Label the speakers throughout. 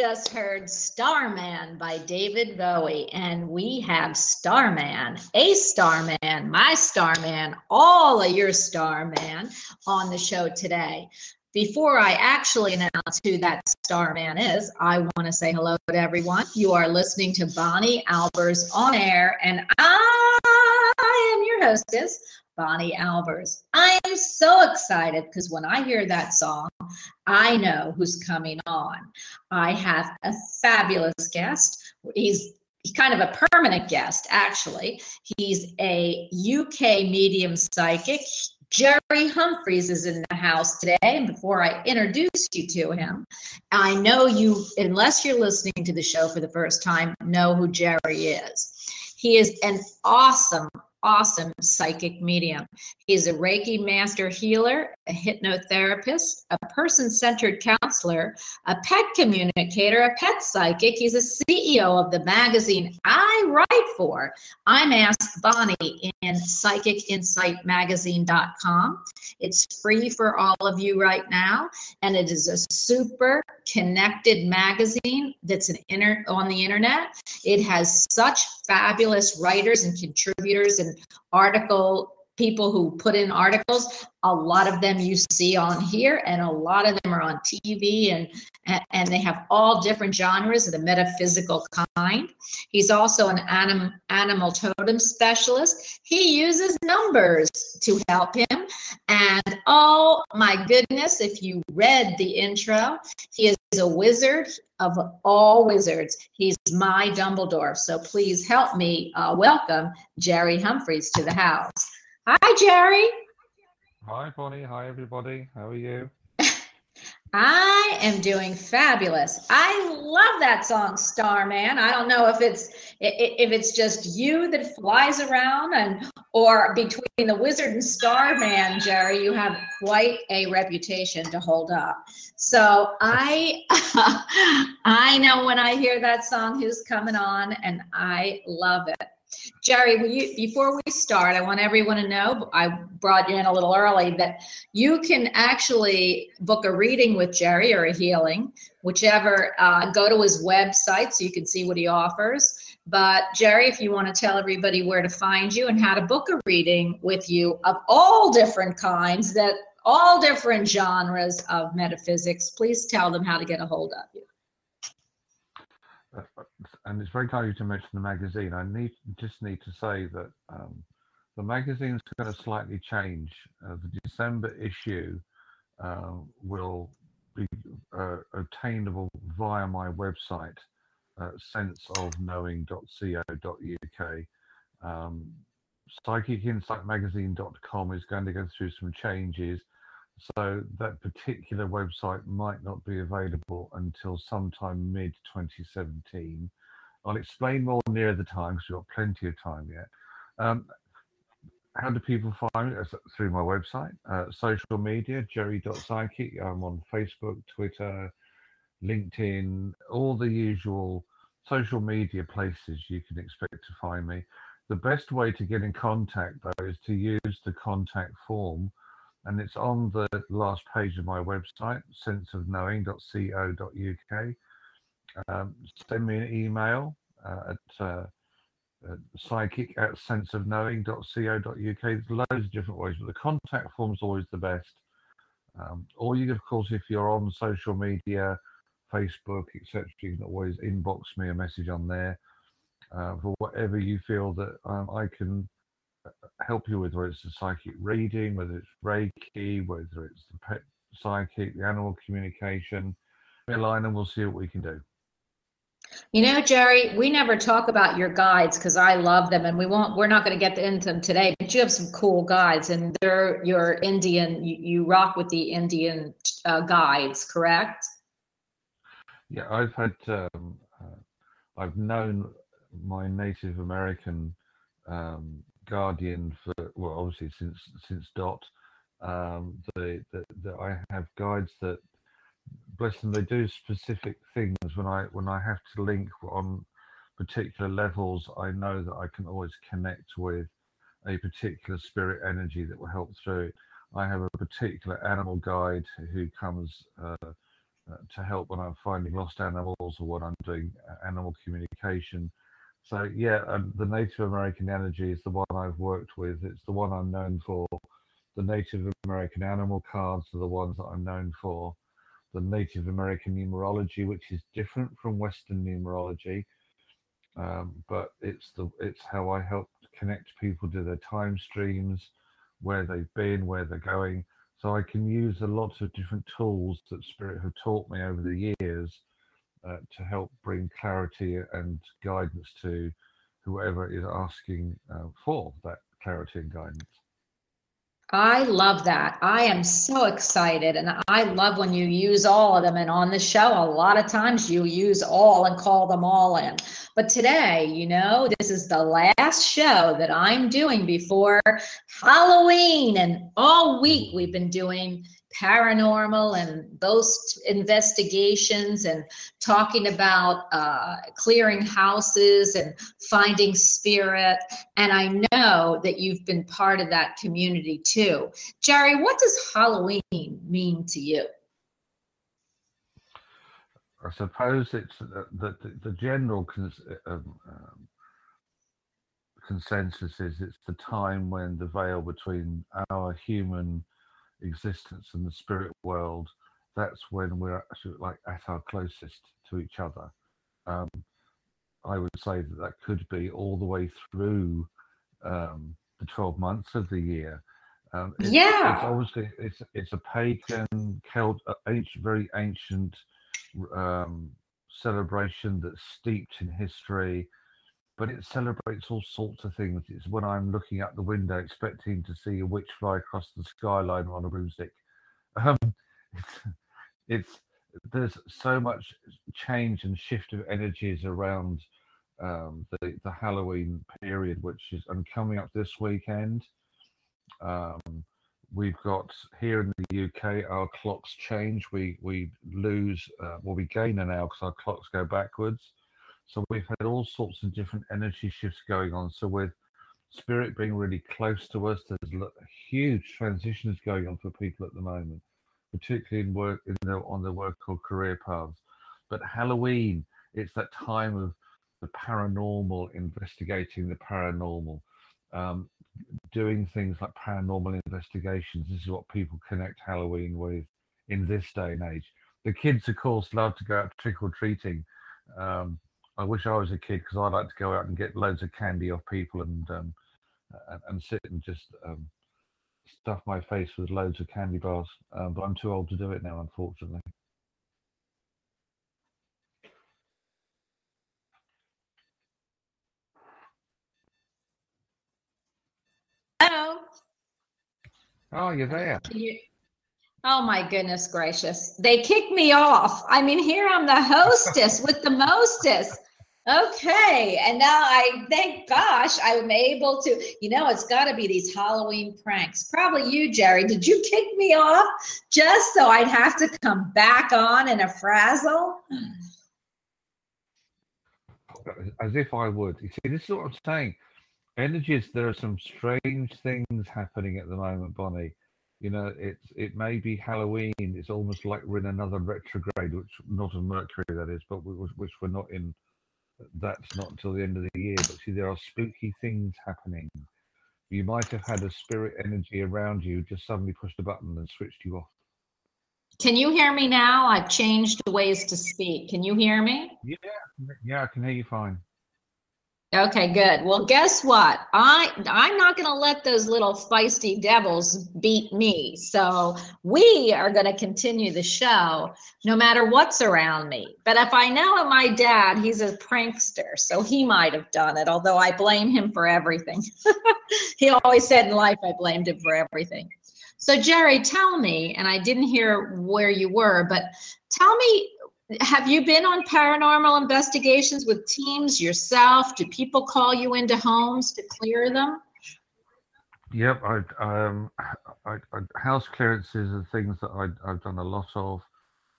Speaker 1: just heard Starman by David Bowie, and we have Starman, a Starman, my Starman, all of your Starman on the show today. Before I actually announce who that Starman is, I want to say hello to everyone. You are listening to Bonnie Albers on air, and I am your hostess, Bonnie Albers. I am so excited because when I hear that song, I know who's coming on. I have a fabulous guest. He's kind of a permanent guest, actually. He's a UK medium psychic. Jerry Humphreys is in the house today. And before I introduce you to him, I know you, unless you're listening to the show for the first time, know who Jerry is. He is an awesome, awesome psychic medium. He's a Reiki master healer, a hypnotherapist, a person centered counselor, a pet communicator, a pet psychic. He's a CEO of the magazine I write for. I'm Ask Bonnie in psychicinsightmagazine.com. It's free for all of you right now, and it is a super connected magazine that's an inter- on the internet. It has such fabulous writers and contributors and article people who put in articles a lot of them you see on here and a lot of them are on tv and and they have all different genres of the metaphysical kind. He's also an anim, animal totem specialist. He uses numbers to help him. And oh my goodness if you read the intro he is a wizard of all wizards. He's my dumbledore. So please help me uh, welcome jerry humphreys to the house Hi, Jerry.
Speaker 2: Hi, Bonnie. Hi, everybody. How are you?
Speaker 1: I am doing fabulous. I love that song, Starman. I don't know if it's if it's just you that flies around and or between the wizard and Starman, Jerry, you have quite a reputation to hold up. So I I know when I hear that song who's coming on and I love it. Jerry, will you, before we start, I want everyone to know, I brought you in a little early, that you can actually book a reading with Jerry or a healing, whichever, uh, go to his website so you can see what he offers. But Jerry, if you want to tell everybody where to find you and how to book a reading with you of all different kinds, that all different genres of metaphysics, please tell them how to get a hold of you.
Speaker 2: And it's very kind of you to mention the magazine. I need just need to say that um, the magazine is going to slightly change. Uh, the December issue uh, will be uh, obtainable via my website, uh, senseofknowing.co.uk. Um, psychicinsightmagazine.com is going to go through some changes so that particular website might not be available until sometime mid 2017 I'll explain more near the time because we've got plenty of time yet. Um, how do people find me? Through my website, uh, social media, jerry.psychic. I'm on Facebook, Twitter, LinkedIn, all the usual social media places you can expect to find me. The best way to get in contact, though, is to use the contact form, and it's on the last page of my website, senseofknowing.co.uk. Um, send me an email uh, at uh, uh, psychic at senseofknowing.co.uk. There's loads of different ways, but the contact form is always the best. Um, or you, of course, if you're on social media, Facebook, etc., you can always inbox me a message on there uh, for whatever you feel that um, I can uh, help you with, whether it's a psychic reading, whether it's Reiki, whether it's the pet psychic, the animal communication. Line and we'll see what we can do.
Speaker 1: You know, Jerry, we never talk about your guides because I love them, and we won't. We're not going to get into them today. But you have some cool guides, and they're your Indian. You, you rock with the Indian uh, guides, correct?
Speaker 2: Yeah, I've had. Um, uh, I've known my Native American um, guardian for well, obviously since since Dot. Um, the I have guides that bless them, they do specific things when I when I have to link on particular levels. I know that I can always connect with a particular spirit energy that will help through it. I have a particular animal guide who comes uh, uh, to help when I'm finding lost animals or when I'm doing animal communication. So yeah, um, the Native American energy is the one I've worked with. It's the one I'm known for. The Native American animal cards are the ones that I'm known for the Native American numerology, which is different from Western numerology. Um, but it's the it's how I help connect people to their time streams, where they've been, where they're going. So I can use a lot of different tools that Spirit have taught me over the years uh, to help bring clarity and guidance to whoever is asking uh, for that clarity and guidance.
Speaker 1: I love that. I am so excited. And I love when you use all of them. And on the show, a lot of times you use all and call them all in. But today, you know, this is the last show that I'm doing before Halloween. And all week we've been doing paranormal and those investigations and talking about uh, clearing houses and finding spirit. And I know that you've been part of that community too. Jerry, what does Halloween mean to you?
Speaker 2: I suppose it's the, the, the general cons- um, um, consensus is it's the time when the veil between our human existence and the spirit world, that's when we're actually like at our closest to each other. Um, I would say that that could be all the way through um, the 12 months of the year. Um, it's,
Speaker 1: Yeah.
Speaker 2: it's obviously it's it's a pagan, Celt, uh, ancient, very ancient um, celebration that's steeped in history, but it celebrates all sorts of things. It's when I'm looking out the window expecting to see a witch fly across the skyline on a broomstick. Um, it's, it's there's so much change and shift of energies around um, the the Halloween period, which is and coming up this weekend. Um, we've got here in the UK, our clocks change. We we lose, uh, well, we gain an hour because our clocks go backwards. So we've had all sorts of different energy shifts going on. So with spirit being really close to us, there's huge transitions going on for people at the moment, particularly in work in the, on their work or career paths. But Halloween, it's that time of the paranormal, investigating the paranormal, um, doing things like paranormal investigations. This is what people connect Halloween with in this day and age. The kids, of course, love to go out trick or treating. Um, I wish I was a kid because I like to go out and get loads of candy off people and um, and, and sit and just um, stuff my face with loads of candy bars. Um, but I'm too old to do it now, unfortunately.
Speaker 1: Hello.
Speaker 2: Oh, you're there.
Speaker 1: You- Oh my goodness gracious. They kicked me off. I mean, here I'm the hostess with the mostest. Okay. And now I thank gosh I'm able to, you know, it's got to be these Halloween pranks. Probably you, Jerry. Did you kick me off just so I'd have to come back on in a frazzle?
Speaker 2: As if I would. You see, this is what I'm saying. Energies, there are some strange things happening at the moment, Bonnie. You know, it's it may be Halloween. It's almost like we're in another retrograde, which not of Mercury that is, but we, which we're not in. That's not until the end of the year. But see, there are spooky things happening. You might have had a spirit energy around you, just suddenly pushed a button and switched you off.
Speaker 1: Can you hear me now? I've changed the ways to speak. Can you hear me?
Speaker 2: Yeah, yeah, I can hear you fine.
Speaker 1: Okay, good. Well, guess what? I I'm not going to let those little feisty devils beat me. So we are going to continue the show no matter what's around me. But if I know my dad, he's a prankster, so he might have done it. Although I blame him for everything. he always said in life I blamed him for everything. So Jerry, tell me, and I didn't hear where you were, but tell me have you been on paranormal investigations with teams yourself? Do people call you into homes to clear them?
Speaker 2: Yep, I, um, I, I, house clearances are things that I, I've done a lot of.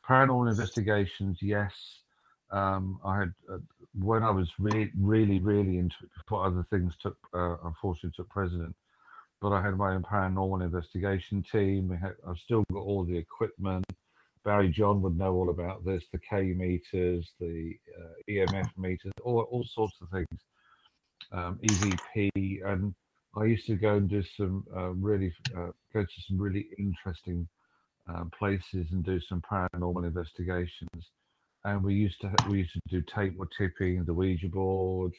Speaker 2: Paranormal investigations, yes. Um, I had uh, when I was really, really, really into it before other things took, uh, unfortunately, took precedent. But I had my own paranormal investigation team. Had, I've still got all the equipment. Barry John would know all about this: the K meters, the uh, EMF meters, all all sorts of things. Um, EVP, and I used to go and do some uh, really uh, go to some really interesting uh, places and do some paranormal investigations. And we used to we used to do table tipping, the Ouija board,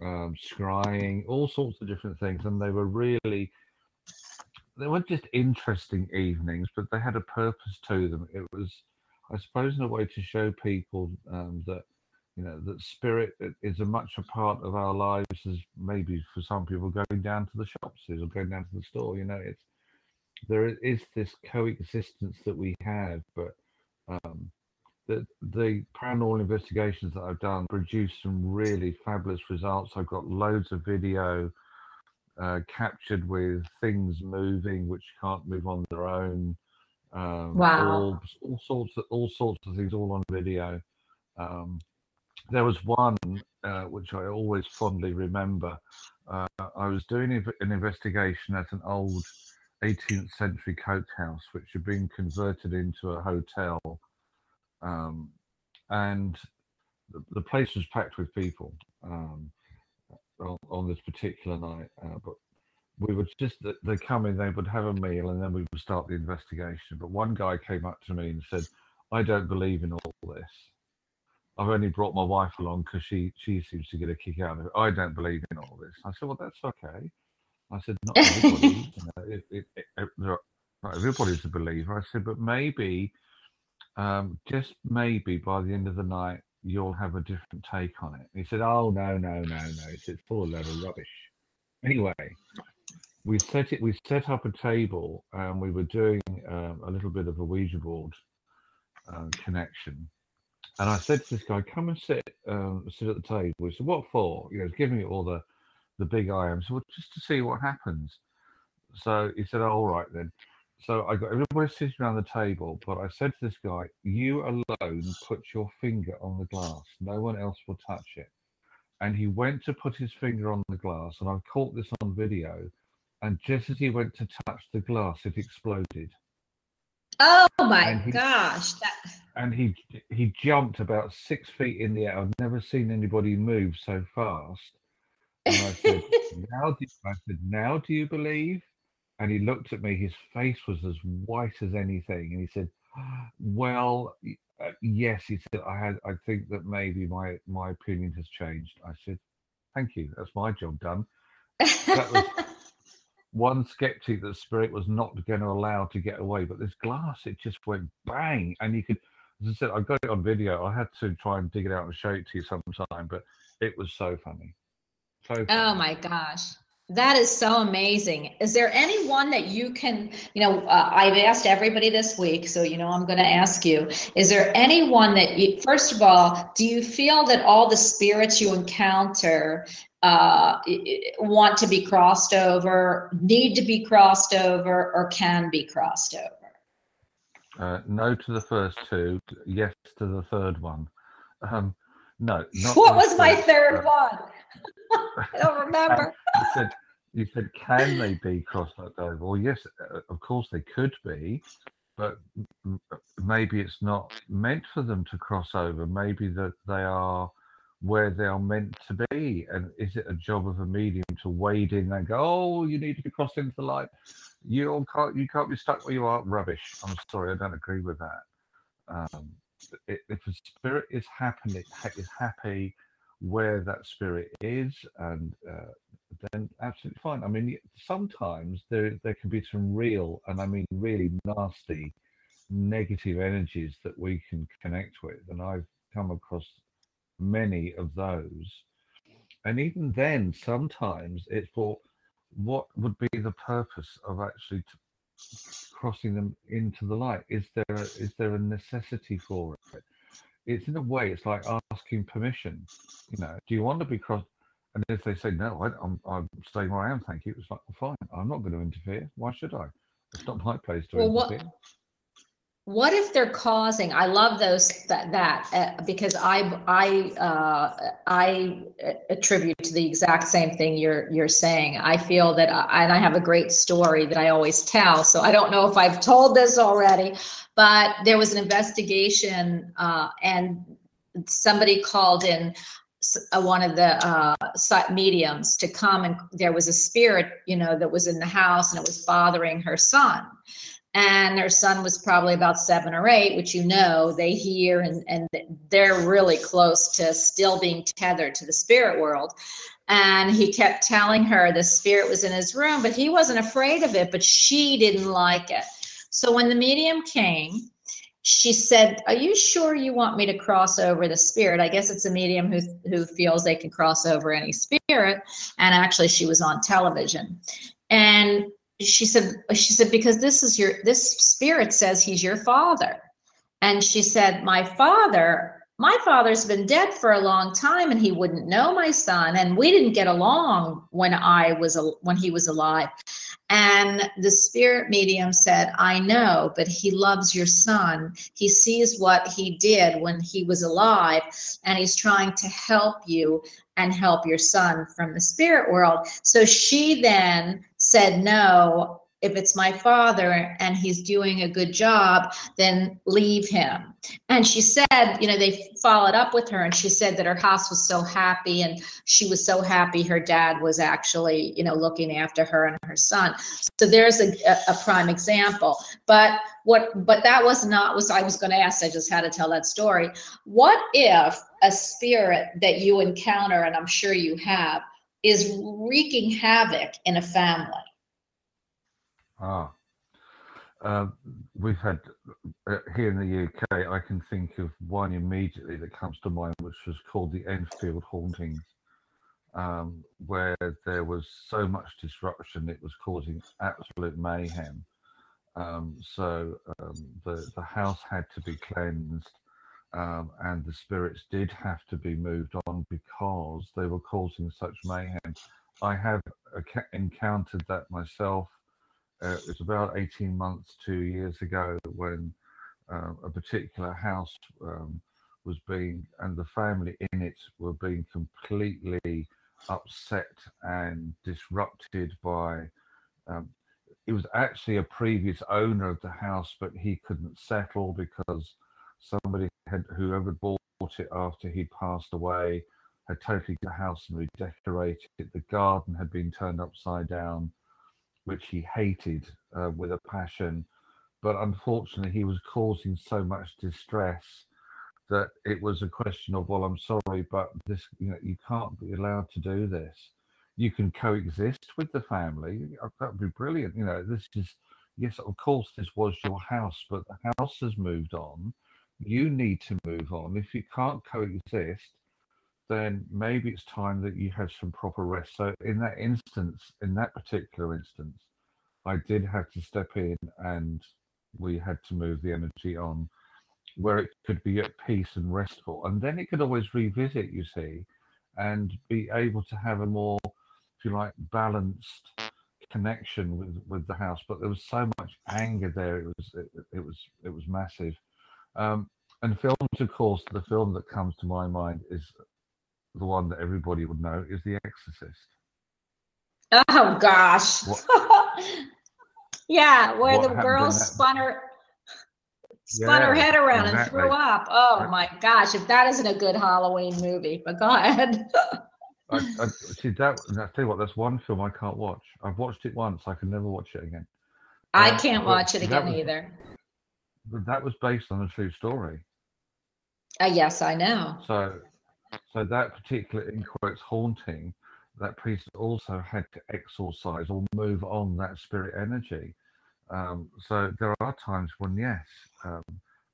Speaker 2: um, scrying, all sorts of different things, and they were really they weren't just interesting evenings, but they had a purpose to them. It was I suppose, in a way to show people um, that you know that spirit is a much a part of our lives as maybe for some people going down to the shops is or going down to the store. You know, it's there is this coexistence that we have, but um, the the paranormal investigations that I've done produce some really fabulous results. I've got loads of video uh, captured with things moving which can't move on their own. Um,
Speaker 1: Wow.
Speaker 2: orbs, all sorts of all sorts of things, all on video. Um, there was one uh, which I always fondly remember. Uh, I was doing an investigation at an old 18th century coach house, which had been converted into a hotel, um, and the, the place was packed with people um, on, on this particular night. Uh, but we would just th- they come in, they would have a meal, and then we would start the investigation. But one guy came up to me and said, "I don't believe in all this." I've only brought my wife along because she she seems to get a kick out of it. I don't believe in all this. I said, well, that's okay. I said, not everybody. you know, it, it, it, not everybody's a believer. I said, but maybe, um, just maybe by the end of the night, you'll have a different take on it. He said, oh no no no no. He said, full of level rubbish. Anyway, we set it. We set up a table and we were doing um, a little bit of a Ouija board um, connection. And I said to this guy, "Come and sit, um, sit at the table." He said, "What for?" You know, he's giving it all the, the big eye. I said, "Well, just to see what happens." So he said, oh, "All right then." So I got everybody sitting around the table, but I said to this guy, "You alone put your finger on the glass. No one else will touch it." And he went to put his finger on the glass, and I've caught this on video. And just as he went to touch the glass, it exploded.
Speaker 1: Oh my
Speaker 2: he-
Speaker 1: gosh. That,
Speaker 2: and he he jumped about six feet in the air. I've never seen anybody move so fast. And I said, "Now, do, I said, now do you believe?" And he looked at me. His face was as white as anything, and he said, "Well, uh, yes." He said, "I had. I think that maybe my my opinion has changed." I said, "Thank you. That's my job done." That was one skeptic that spirit was not going to allow to get away. But this glass, it just went bang, and you could, as I said, I got it on video. I had to try and dig it out and show it to you sometime, but it was so funny. So
Speaker 1: Oh my gosh. That is so amazing. Is there anyone that you can, you know, uh, I've asked everybody this week, so you know I'm going to ask you. Is there anyone that you, first of all, do you feel that all the spirits you encounter uh, i- i- want to be crossed over, need to be crossed over, or can be crossed over?
Speaker 2: Uh, no to the first two, yes to the third one. Um, no, not
Speaker 1: What was my third one? I don't remember.
Speaker 2: you said you said can they be crossed over? Well, yes, uh, of course they could be, but maybe it's not meant for them to cross over. Maybe that they are where they are meant to be. And is it a job of a medium to wade in and go, "Oh, you need to be crossed into the light. You can't. You can't be stuck where you are." Rubbish. I'm sorry, I don't agree with that. Um, if a spirit is happening, is happy where that spirit is, and uh, then absolutely fine. I mean, sometimes there there can be some real, and I mean really nasty, negative energies that we can connect with, and I've come across many of those. And even then, sometimes it's for what would be the purpose of actually t- crossing them into the light? Is there a, is there a necessity for it? It's in a way, it's like asking permission. You know, do you want to be crossed? And if they say no, I, I'm I'm staying where I am, thank you. It's like, well, fine, I'm not going to interfere. Why should I? It's not my place to
Speaker 1: Well,
Speaker 2: interfere.
Speaker 1: What if they're causing, I love those, that, that, uh, because I, I, uh, I attribute to the exact same thing you're, you're saying. I feel that, I- and I have a great story that I always tell, so I don't know if I've told this already, but there was an investigation, uh, and somebody called in uh, one of the, uh, mediums to come and there was a spirit, you know, that was in the house and it was bothering her son and their son was probably about seven or eight, which you know they hear and, and they're really close to still being tethered to the spirit world. And he kept telling her the spirit was in his room, but he wasn't afraid of it, but she didn't like it. So when the medium came she said, "Are you sure you want me to cross over the spirit?" I guess it's a medium who who feels they can cross over any spirit. And actually, she was on television, and she said, "She said because this is your this spirit says he's your father." And she said, "My father." My father's been dead for a long time and he wouldn't know my son and we didn't get along when I was when he was alive. And the spirit medium said, I know, but he loves your son. He sees what he did when he was alive, and he's trying to help you and help your son from the spirit world. So she then said, No, if it's my father and he's doing a good job, then leave him. And she said, you know, they followed up with her and she said that her house was so happy and she was so happy her dad was actually, you know, looking after her and her son. So there's a, a prime example. But what but that was not was I was going to ask, I just had to tell that story. What if a spirit that you encounter, and I'm sure you have, is wreaking havoc in a family?
Speaker 2: Ah, uh, we've had uh, here in the UK. I can think of one immediately that comes to mind, which was called the Enfield hauntings, um, where there was so much disruption it was causing absolute mayhem. Um, so um, the the house had to be cleansed, um, and the spirits did have to be moved on because they were causing such mayhem. I have encountered that myself uh, it was about 18 months, two years ago, when uh, a particular house um, was being, and the family in it were being completely upset and disrupted by. Um, it was actually a previous owner of the house, but he couldn't settle because somebody had, whoever bought it after he passed away, had totally the house and redecorated it. The garden had been turned upside down which he hated uh, with a passion. But unfortunately, he was causing so much distress that it was a question of, well, I'm sorry, but this, you know, you can't be allowed to do this. You can coexist with the family. Uh, that would be brilliant. You know, this is, yes, of course, this was your house, but the house has moved on. You need to move on. If you can't coexist, then maybe it's time that you have some proper rest. So in that instance, in that particular instance, I did have to step in and we had to move the energy on where it could be at peace and restful. And then it could always revisit, you see, and be able to have a more, if you like, balanced connection with, with the house. But there was so much anger there. It was, it, it was, it was massive. Um, and films, of course, the film that comes to my mind is the one that everybody would know is The Exorcist.
Speaker 1: Oh gosh. yeah, where
Speaker 2: What
Speaker 1: the girl spun her spun her head around and threw up. Oh my gosh, if that isn't a good Halloween movie, but go ahead.
Speaker 2: I, I see that. I tell you what, that's one film I can't watch. I've watched it once. I can never watch it again.
Speaker 1: I
Speaker 2: Um,
Speaker 1: can't watch it again
Speaker 2: was-
Speaker 1: either.
Speaker 2: But that was based on a true story.
Speaker 1: Uh, yes, I know.
Speaker 2: So, so that particular in quotes haunting, that priest also had to exorcise or move on that spirit energy. Um, so there are times when yes, um,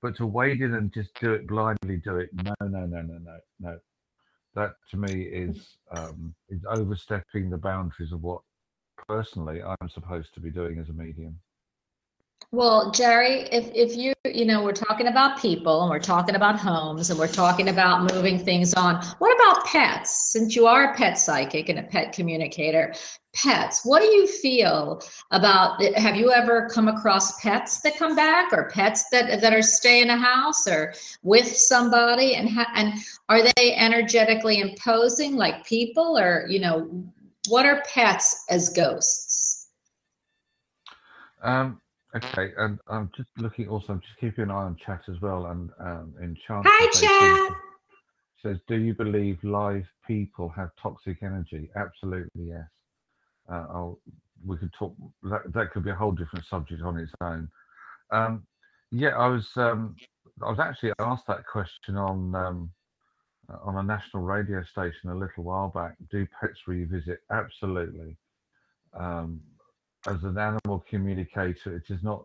Speaker 2: but to wade in and just do it blindly, do it. No, no, no, no, no, no. That to me is um, is overstepping the boundaries of what personally I'm supposed to be doing as a medium.
Speaker 1: Well, Jerry, if, if you, you know, we're talking about people and we're talking about homes and we're talking about moving things on. What about pets? Since you are a pet psychic and a pet communicator, pets, what do you feel about, have you ever come across pets that come back or pets that, that are staying in a house or with somebody and, ha- and are they energetically imposing like people or, you know, what are pets as ghosts?
Speaker 2: Um, okay, and I'm just looking. Also, I'm just keeping an eye on chat as well. And um, in chance,
Speaker 1: Hi, Chad.
Speaker 2: says, "Do you believe live people have toxic energy?" Absolutely, yes. Uh, I'll, we could talk. That that could be a whole different subject on its own. Um, yeah, I was. Um, I was actually asked that question on um, on a national radio station a little while back. Do pets revisit? Absolutely. Um, as an animal communicator, it is not.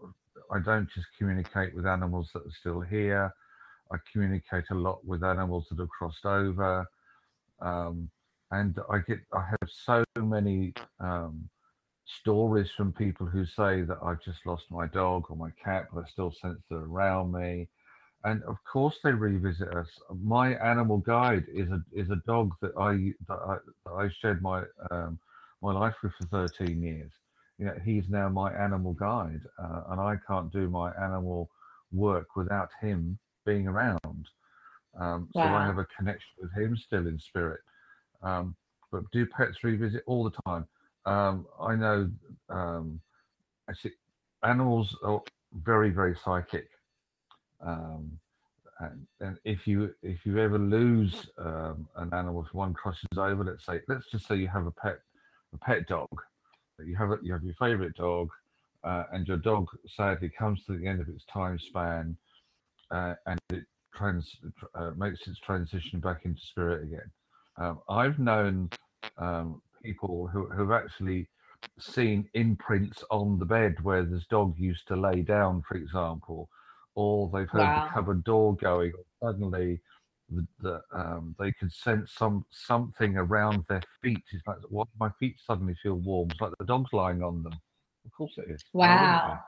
Speaker 2: I don't just communicate with animals that are still here. I communicate a lot with animals that have crossed over, um, and I get I have so many um, stories from people who say that I've just lost my dog or my cat, but I still sense they're around me. And of course, they revisit us. My animal guide is a is a dog that I that I, that I shared my um, my life with for 13 years. You know, he's now my animal guide, uh, and I can't do my animal work without him being around. Um, So I have a connection with him still in spirit. Um, but do pets revisit all the time? Um, I know. Um, actually, animals are very, very psychic. Um, and, and if you if you ever lose um, an animal, if one crosses over, let's say, let's just say you have a pet a pet dog, you have you have your favorite dog, uh, and your dog sadly comes to the end of its time span, uh, and it trans uh, makes its transition back into spirit again. Um, I've known um, people who who've actually seen imprints on the bed where this dog used to lay down, for example, or they've heard
Speaker 1: Wow.
Speaker 2: the cupboard door going. Suddenly, the um, they could sense some something around their feet. It's like, why do my feet suddenly feel warm? It's like the dog's lying on them. Of course it is.
Speaker 1: Wow.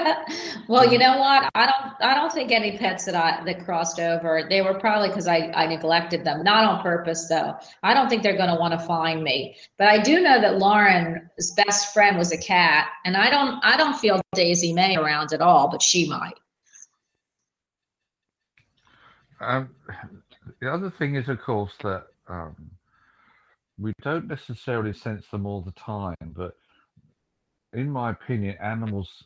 Speaker 1: well, you know what? I don't I don't think any pets that I that crossed over, they were probably because I, I neglected them. Not on purpose though. I don't think they're gonna want to find me. But I do know that Lauren's best friend was a cat, and I don't I don't feel Daisy May around at all, but she might.
Speaker 2: Um, the other thing is, of course, that um, we don't necessarily sense them all the time, but in my opinion, animals,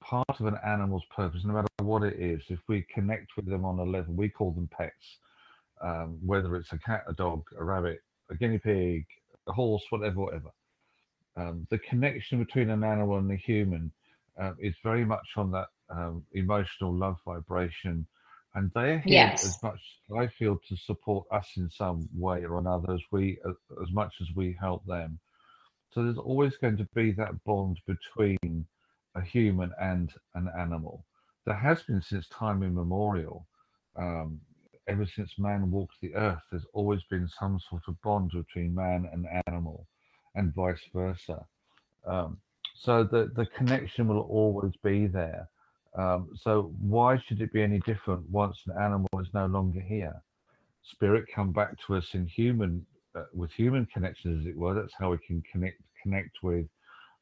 Speaker 2: part of an animal's purpose, no matter what it is, if we connect with them on a level, we call them pets, um, whether it's a cat, a dog, a rabbit, a guinea pig, a horse, whatever, whatever. Um, the connection between an animal and a human uh, is very much on that um, emotional love vibration and they're here
Speaker 1: Yes.
Speaker 2: as much I feel to support us in some way or another as we as, as much as we help them. So there's always going to be that bond between a human and an animal. There has been since time immemorial. Um, ever since man walked the earth, there's always been some sort of bond between man and animal, and vice versa. Um, so the the connection will always be there. Um, so why should it be any different once an animal is no longer here? Spirit come back to us in human, uh, with human connections, as it were. That's how we can connect connect with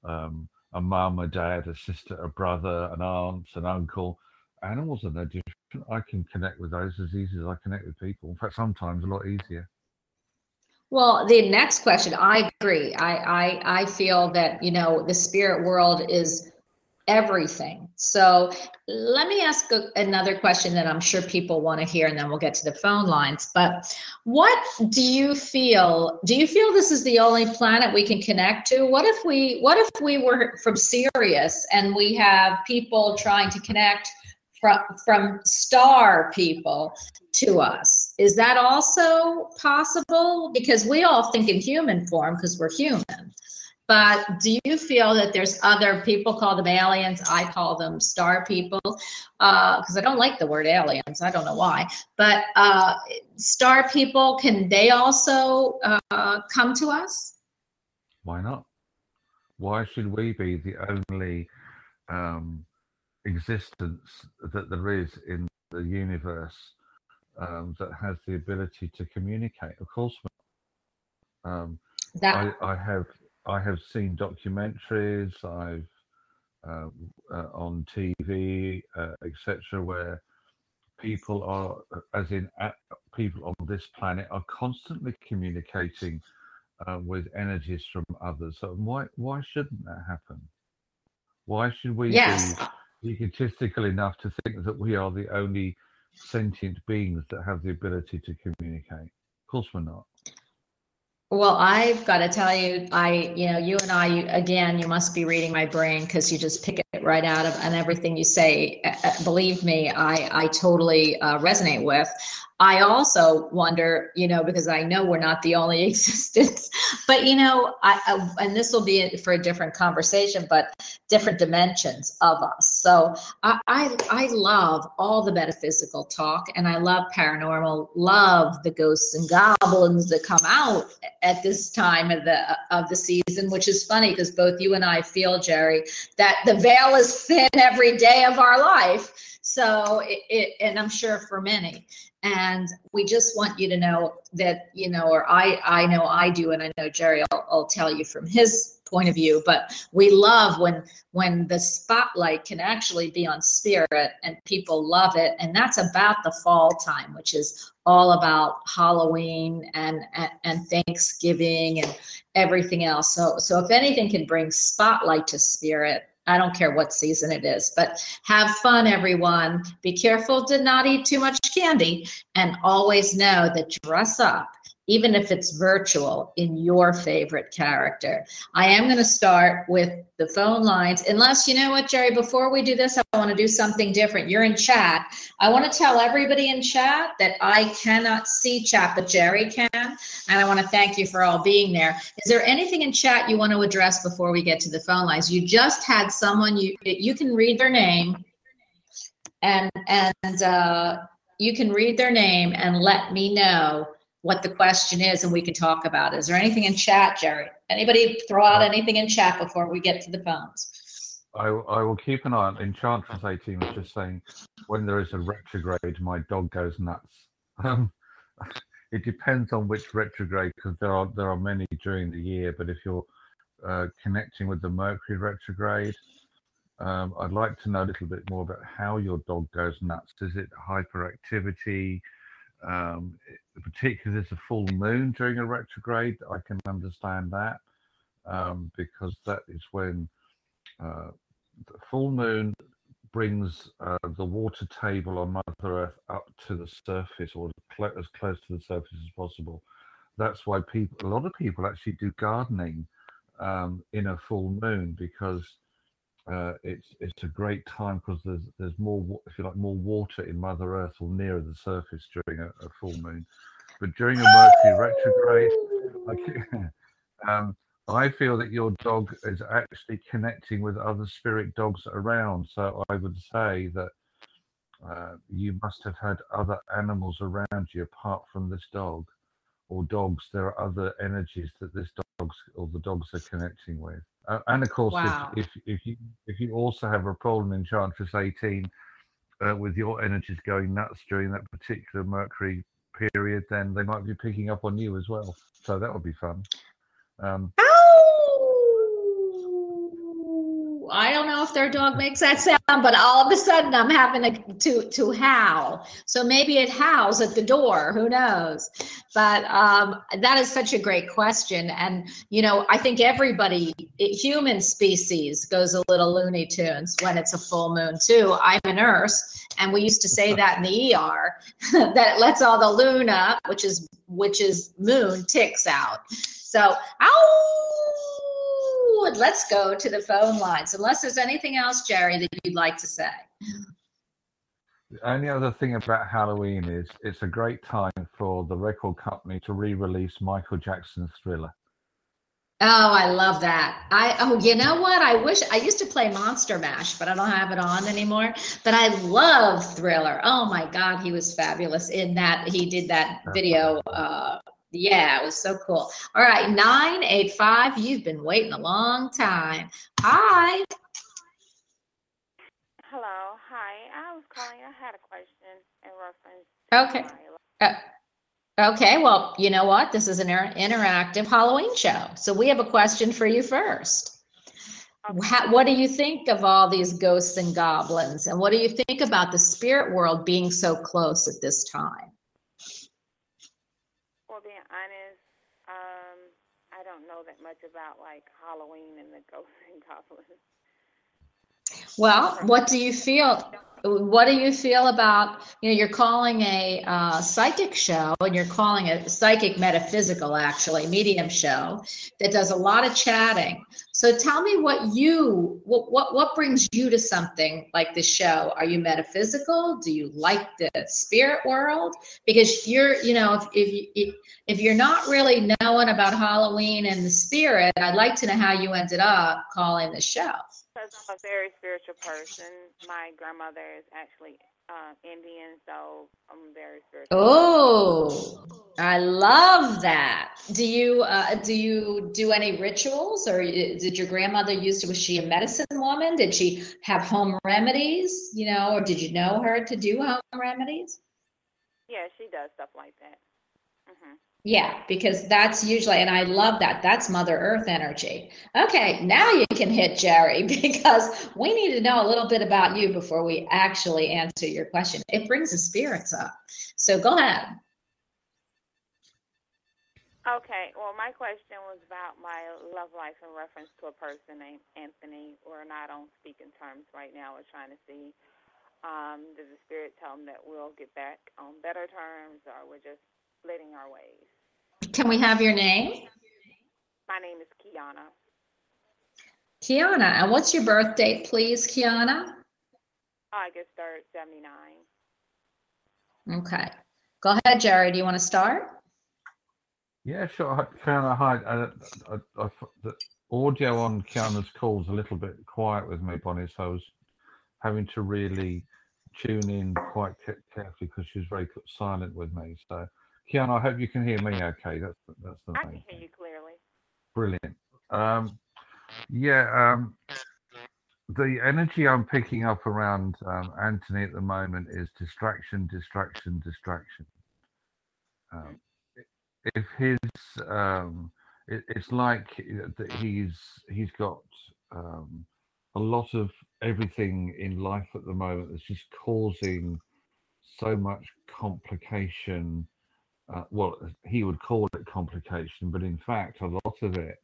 Speaker 2: um, a mum, a dad, a sister, a brother, an aunt, an uncle. Animals are no different. I can connect with those as easy as I connect with people. In fact, sometimes a lot easier.
Speaker 1: Well, the next question, I agree. I, I, I feel that, you know, the spirit world is everything. So let me ask a, another question that I'm sure people want to hear, and then we'll get to the phone lines. But what do you feel? Do you feel this is the only planet we can connect to? What if we, what if we were from Sirius and we have people trying to connect from, from star people to us. Is that also possible? Because we all think in human form because we're human. But do you feel that there's other people call them aliens? I call them star people because I don't like the word aliens. I don't know why. But uh, star people, can they also uh, come to us?
Speaker 2: Why not? Why should we be the only um, existence that there is in the universe um, that has the ability to communicate? Of course, um,
Speaker 1: That
Speaker 2: I, I have I have seen documentaries. I've uh, uh, on TV, uh, etc., where people are, as in uh, people on this planet, are constantly communicating uh, with energies from others. So why why shouldn't that happen? Why should we
Speaker 1: yes.
Speaker 2: be egotistical enough to think that we are the only sentient beings that have the ability to communicate? Of course, we're not.
Speaker 1: Well, I've got to tell you, I, you know, you and I, you, again, you must be reading my brain because you just pick it right out of and everything you say. uh, believe me, I, I totally uh, resonate with. I also wonder, you know, because I know we're not the only existence, but you know, I, I and this will be for a different conversation, but different dimensions of us. So I, I I love all the metaphysical talk, and I love paranormal, love the ghosts and goblins that come out at this time of the of the season, which is funny because both you and I feel, Jerry, that the veil is thin every day of our life. So it, it and I'm sure for many. And we just want you to know that you know or i i know i do and i know jerry will will tell you from his point of view but we love when when the spotlight can actually be on spirit and people love it. And that's about the fall time which is all about halloween and and, and thanksgiving and everything else. So so if anything can bring spotlight to spirit I don't care what season it is, but have fun, everyone. Be careful to not eat too much candy and always know that dress up even if it's virtual, in your favorite character. I am going to start with the phone lines, unless you know what, Jerry, before we do this, I want to do something different. You're in chat. I want to tell everybody in chat that I cannot see chat, but Jerry can. And I want to thank you for all being there. Is there anything in chat you want to address before we get to the phone lines? You just had someone, you, you can read their name and, and, uh, you can read their name and let me know what the question is and we can talk about it. Is there anything in chat, Jerry? Anybody throw out anything in chat before we get to the phones?
Speaker 2: I, I will keep an eye on Enchantress 18 was just saying when there is a retrograde, my dog goes nuts. Um, it depends on which retrograde because there are there are many during the year. But if you're uh, connecting with the Mercury retrograde, um, I'd like to know a little bit more about how your dog goes nuts. Is it hyperactivity? Um, particularly there's a full moon during a retrograde, I can understand that um, because that is when uh, the full moon brings uh, the water table on Mother Earth up to the surface or cl- as close to the surface as possible. That's why people, a lot of people actually do gardening um, in a full moon because uh, it's it's a great time because there's there's more if you like more water in Mother Earth or nearer the surface during a, a full moon. But during a Mercury retrograde, I, um, I feel that your dog is actually connecting with other spirit dogs around. So I would say that uh, you must have had other animals around you apart from this dog or dogs. There are other energies that this dogs or the dogs are connecting with. Uh, and of course,
Speaker 1: Wow.
Speaker 2: if, if if you if you also have a problem in Enchantress 18 uh, with your energies going nuts during that particular Mercury period, then they might be picking up on you as well. So that would be fun. Um,
Speaker 1: Ow! I don't know if their dog makes that sound, but all of a sudden I'm having to, to, to howl. So maybe it howls at the door. Who knows? But um, that is such a great question. And, you know, I think everybody, it- human species goes a little Looney Tunes when it's a full moon, too. I'm a nurse, and we used to say that in the ER that it lets all the luna, which is which is moon, ticks out. So, ow! Let's go to the phone lines. Unless there's anything else, Jerry, that you'd like to say.
Speaker 2: the only other thing about Halloween is it's a great time for the record company to re-release Michael Jackson's Thriller.
Speaker 1: Oh, I love that. I oh, you know what? I wish I used to play Monster Mash, but I don't have it on anymore. But I love Thriller. Oh my God, he was fabulous in that. He did that video. Uh, yeah, it was so cool. All right, nine eight five. You've been waiting a long time. Hi.
Speaker 3: Hello, hi. I was calling. I had a question in reference.
Speaker 1: Okay. Uh, Okay, well, you know what? This is an inter- interactive Halloween show. So we have a question for you first. How, what do you think of all these ghosts and goblins? And what do you think about the spirit world being so close at this time?
Speaker 3: Honest, um, I don't know that much about like Halloween and the ghosts and goblins.
Speaker 1: Well, what do you feel? What do you feel about, you know, you're calling a uh, psychic show and you're calling it psychic metaphysical, actually, medium show that does a lot of chatting. So tell me what you what what what brings you to something like this show? Are you metaphysical? Do you like the spirit world? Because you're, you know, if if you if, you're not really knowing about Halloween and the spirit, I'd like to know how you ended up calling the show.
Speaker 3: Because I'm a very spiritual person. My grandmother is actually uh, Indian, so I'm very spiritual.
Speaker 1: Oh, I love that. Do you uh, do you do any rituals, or did your grandmother used to? Was she a medicine woman? Did she have home remedies? You know, or did you know her to do home remedies?
Speaker 3: Yeah, she does stuff like that.
Speaker 1: Yeah, because that's usually, and I love that. That's Mother Earth energy. Okay, now you can hit Jerry because we need to know a little bit about you before we actually answer your question. It brings the spirits up. So go ahead.
Speaker 3: Okay, well, my question was about my love life in reference to a person named Anthony. We're not on speaking terms right now. We're trying to see um, does the spirit tell him that we'll get back on better terms or we're just splitting our ways.
Speaker 1: Can we have your name?
Speaker 3: My name is Kiana.
Speaker 1: Kiana, and what's your birth date, please, Kiana?
Speaker 3: August 3rd, 79.
Speaker 1: Okay. Go ahead, Jerry. Do you want to start?
Speaker 2: Yeah, sure. Hi- Kiana, hi. I, I, I, the audio on Kiana's call is a little bit quiet with me, Bonnie, so I was having to really tune in quite carefully because she was very silent with me. So, Kiana, I hope you can hear me okay. That's that's the
Speaker 3: I can hear you clearly.
Speaker 2: Brilliant. Um, yeah, um, the energy I'm picking up around um, Anthony at the moment is distraction, distraction, distraction. Um, if his, um, it, it's like that he's he's got um, a lot of everything in life at the moment that's just causing so much complication. Uh, well, he would call it complication, but in fact, a lot of it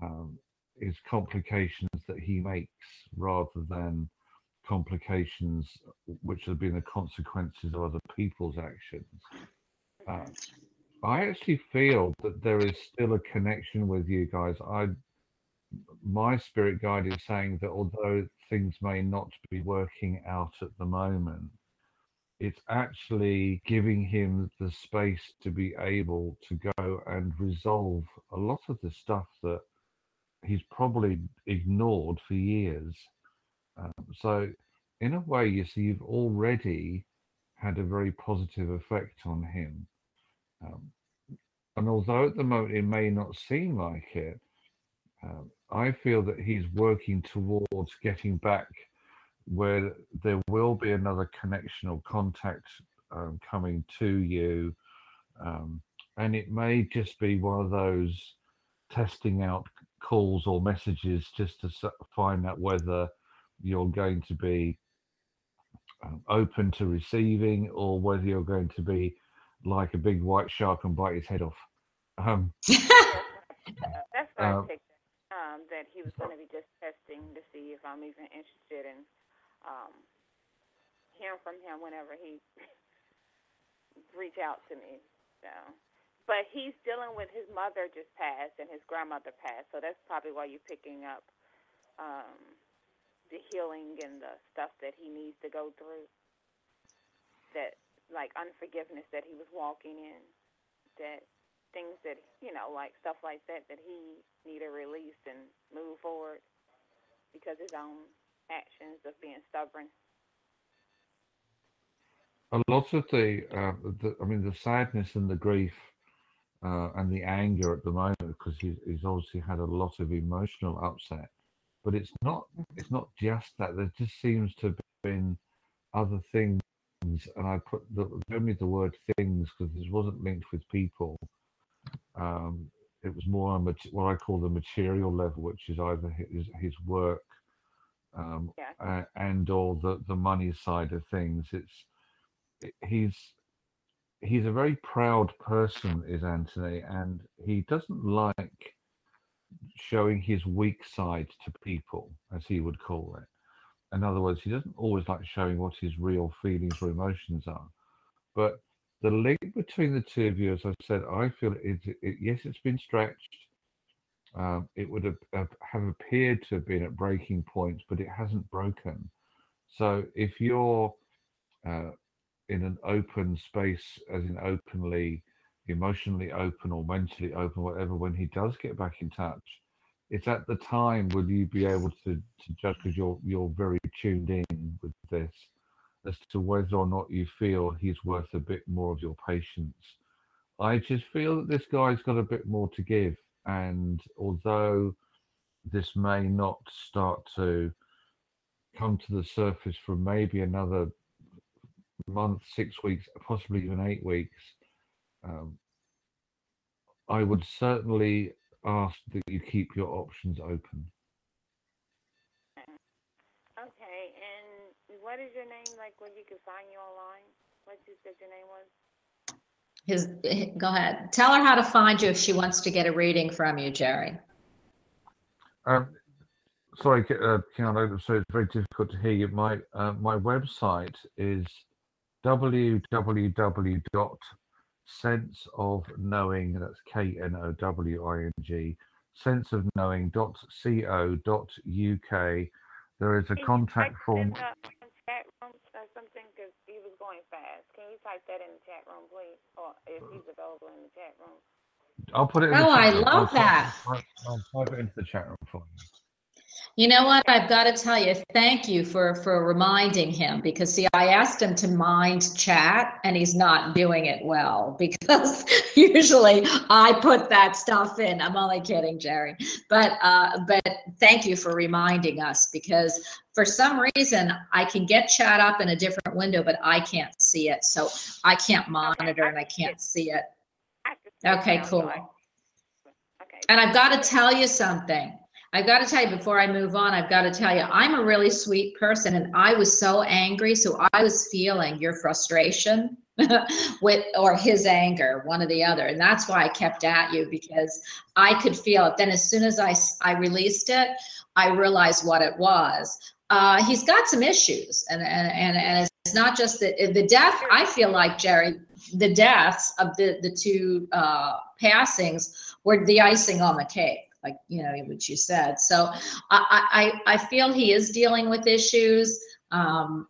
Speaker 2: um, is complications that he makes rather than complications which have been the consequences of other people's actions. Uh, I actually feel that there is still a connection with you guys. I, my spirit guide is saying that although things may not be working out at the moment, it's actually giving him the space to be able to go and resolve a lot of the stuff that he's probably ignored for years. Um, so, in a way, you see, you've already had a very positive effect on him. Um, and although at the moment it may not seem like it, um, I feel that he's working towards getting back where there will be another connection or contact um, coming to you. Um, and it may just be one of those testing out calls or messages just to find out whether you're going to be um, open to receiving or whether you're going to be like a big white shark and bite his head off. Um,
Speaker 3: That's what
Speaker 2: Uh,
Speaker 3: I picked um, that he was going to be just testing to see if I'm even interested in um, hearing from him whenever he reach out to me. So, but he's dealing with his mother just passed and his grandmother passed, so that's probably why you're picking up um, the healing and the stuff that he needs to go through. That like unforgiveness that he was walking in, that things that you know, like stuff like that, that he need to release and move forward because his own actions of being stubborn.
Speaker 2: a lot of the, uh, the I mean, the sadness and the grief uh, and the anger at the moment, because he's, he's obviously had a lot of emotional upset. But it's not, it's not just that. There just seems to have been other things, and I put the, only the word things because this wasn't linked with people. Um, it was more on what I call the material level, which is either his, his work um,
Speaker 3: Yeah.
Speaker 2: uh, and or the the money side of things. It's he's he's a very proud person is anthony and he doesn't like showing his weak side to people as he would call it in other words he doesn't always like showing what his real feelings or emotions are but the link between the two of you as i said i feel it, it yes it's been stretched um, it would have, have, appeared to have been at breaking points, but it hasn't broken. So if you're uh, in an open space, as in openly, emotionally open or mentally open, whatever, when he does get back in touch, it's at the time will you be able to, to judge because you're you're very tuned in with this as to whether or not you feel he's worth a bit more of your patience. I just feel that this guy's got a bit more to give, and although this may not start to come to the surface for maybe another month, six weeks, possibly even eight weeks, um, I would certainly ask that you keep your options open.
Speaker 3: Okay, and what is your name? Like where you can find you online? What you said your name was?
Speaker 1: His, go ahead. Tell her how to find you if she wants to get a reading from you, Jerry.
Speaker 2: Um, sorry, uh, Keanu, so it's very difficult to hear you. My uh, my website is www.senseofknowing, that's K-N-O-W-I-N-G, senseofknowing.co.uk. There is a contact
Speaker 3: type
Speaker 2: form.
Speaker 3: in the um, chat room or something? Because he was going fast. Can you type that in the chat room, please? Or if he's available in the chat room.
Speaker 2: I'll put it in the
Speaker 1: Oh,
Speaker 2: chat
Speaker 1: I
Speaker 2: room.
Speaker 1: love
Speaker 2: I'll
Speaker 1: that.
Speaker 2: I'll, I'll type it into the chat room for you.
Speaker 1: You know what? I've got to tell you, thank you for for reminding him because see, I asked him to mind chat and he's not doing it well because usually I put that stuff in. I'm only kidding, Jerry. But uh but thank you for reminding us because for some reason I can get chat up in a different window, but I can't see it. So I can't monitor and I can't see it.
Speaker 3: I can see it
Speaker 1: Okay, cool. And I've got to tell you something. I've got to tell you before I move on, I've got to tell you, I'm a really sweet person and I was so angry. So I was feeling your frustration with, or his anger, one or the other. And that's why I kept at you because I could feel it. Then as soon as I, I released it, I realized what it was. Uh, he's got some issues and, and, and, and it's not just the, the death. I feel like Jerry, the deaths of the, the two, uh, passings were the icing on the cake, like you know what you said. So I I, I feel he is dealing with issues. Um,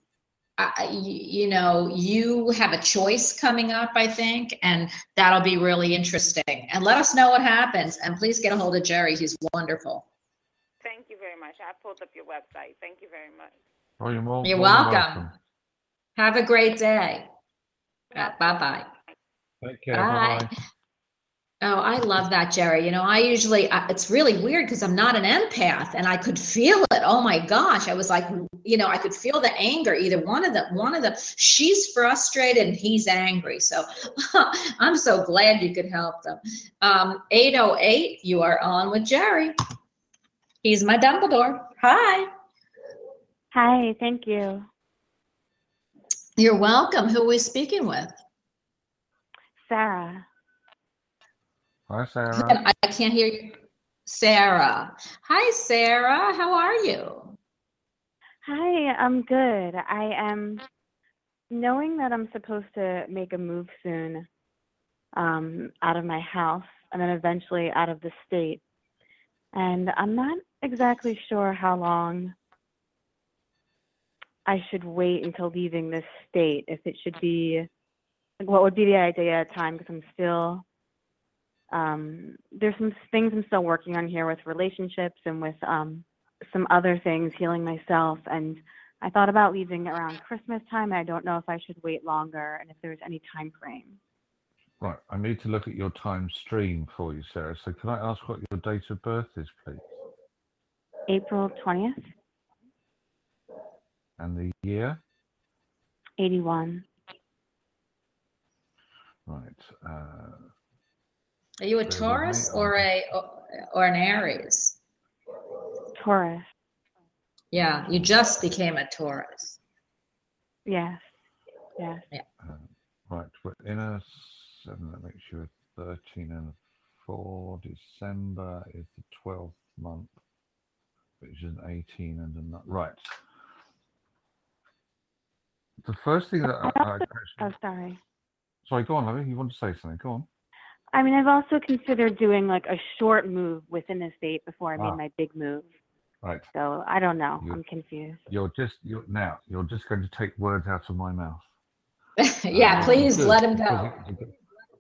Speaker 1: I, I- y- you know, you have a choice coming up, I think, and that'll be really interesting. And let us know what happens. And please get a hold of Jerry. He's wonderful.
Speaker 3: Thank you very much. I pulled up your website. Thank you very much.
Speaker 2: Oh, you're more,
Speaker 1: You're
Speaker 2: more than
Speaker 1: welcome. Have a great day. bye bye.
Speaker 2: Take care.
Speaker 1: Bye.
Speaker 2: Bye.
Speaker 1: Oh, I love that, Jerry. You know, I usually, I- it's really weird because I'm not an empath and I could feel it. Oh my gosh. I was like, you know, I could feel the anger. Either one of them, one of them, she's frustrated and he's angry. So I'm so glad you could help them. Um, 808, you are on with Jerry. He's my Dumbledore. Hi.
Speaker 4: Hi, thank you.
Speaker 1: You're welcome. Who are we speaking with?
Speaker 4: Sarah.
Speaker 2: Hi, Sarah.
Speaker 1: I I can't hear you. Sarah. Hi, Sarah. How are you?
Speaker 4: Hi, I'm good. I am knowing that I'm supposed to make a move soon um, out of my house and then eventually out of the state. And I'm not exactly sure how long I should wait until leaving this state. If it should be, like, what would be the idea time? Because I'm still, um, there's some things I'm still working on here with relationships and with um, some other things, healing myself. And I thought about leaving around Christmas time. I don't know if I should wait longer and if there's any time frame.
Speaker 2: Right, I need to look at your time stream for you, Sarah. So can I ask what your date of birth is, please?
Speaker 4: April 20th,
Speaker 2: And the year?
Speaker 4: 81.
Speaker 2: Right. Uh,
Speaker 1: Are you a Taurus or a or an Aries?
Speaker 4: Taurus.
Speaker 1: Yeah, you just became a Taurus.
Speaker 4: Yes. Yes.
Speaker 2: uh, right, we're in a seven, that makes you a 13 and a 4. December is the 12th month, which is an 18 and a nine. Right. The first thing that I, I
Speaker 4: Oh,
Speaker 2: actually,
Speaker 4: sorry.
Speaker 2: sorry, go on, Lovey. You want to say something? Go on.
Speaker 4: I mean, I've also considered doing like a short move within the state before I made
Speaker 2: Ah.
Speaker 4: my big move.
Speaker 2: Right.
Speaker 4: So I don't know.
Speaker 2: You-
Speaker 4: I'm confused.
Speaker 2: You're just you're now you're just going to take words out of my mouth.
Speaker 1: yeah,
Speaker 2: Uh,
Speaker 1: please
Speaker 2: because-
Speaker 1: let him
Speaker 2: because
Speaker 1: go.
Speaker 2: it-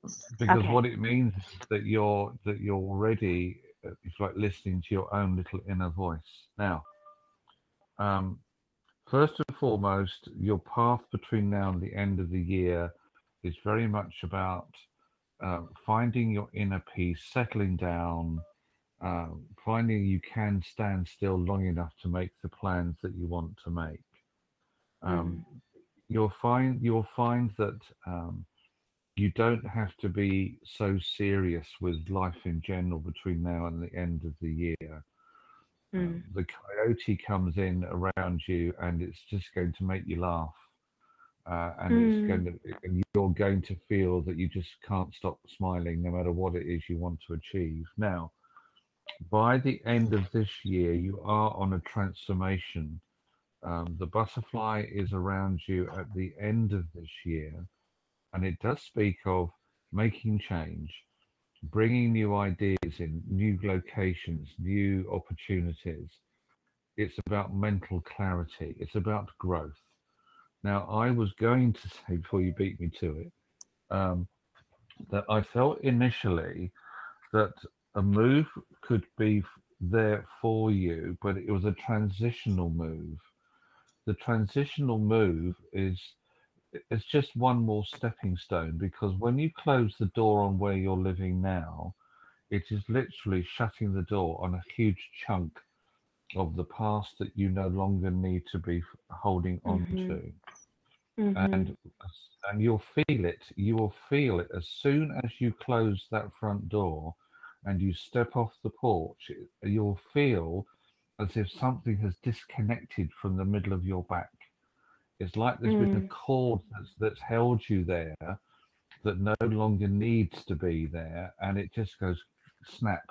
Speaker 2: Because, because
Speaker 4: Okay.
Speaker 2: what it means is that you're that you're already uh, it's like listening to your own little inner voice. Now, um, first and foremost, your path between now and the end of the year is very much about um, finding your inner peace, settling down, um, finding you can stand still long enough to make the plans that you want to make. Um, You'll find you'll find that um, you don't have to be so serious with life in general between now and the end of the year.
Speaker 4: Mm.
Speaker 2: Um, the coyote comes in around you and it's just going to make you laugh. Uh, and
Speaker 4: Mm.
Speaker 2: it's going to, and you're going to feel that you just can't stop smiling no matter what it is you want to achieve. Now, by the end of this year, you are on a transformation. Um, the butterfly is around you at the end of this year, and it does speak of making change, bringing new ideas in, new locations, new opportunities. It's about mental clarity, it's about growth. Now, I was going to say before you beat me to it um, that I felt initially that a move could be there for you, but it was a transitional move. The transitional move is it's just one more stepping stone because when you close the door on where you're living now, it is literally shutting the door on a huge chunk of the past that you no longer need to be holding on
Speaker 4: Mhm.
Speaker 2: to
Speaker 4: Mhm.
Speaker 2: and and you'll feel it you will feel it as soon as you close that front door and you step off the porch you'll feel as if something has disconnected from the middle of your back it's like there's been a
Speaker 4: Mm.
Speaker 2: cord that's, that's held you there that no longer needs to be there and it just goes snap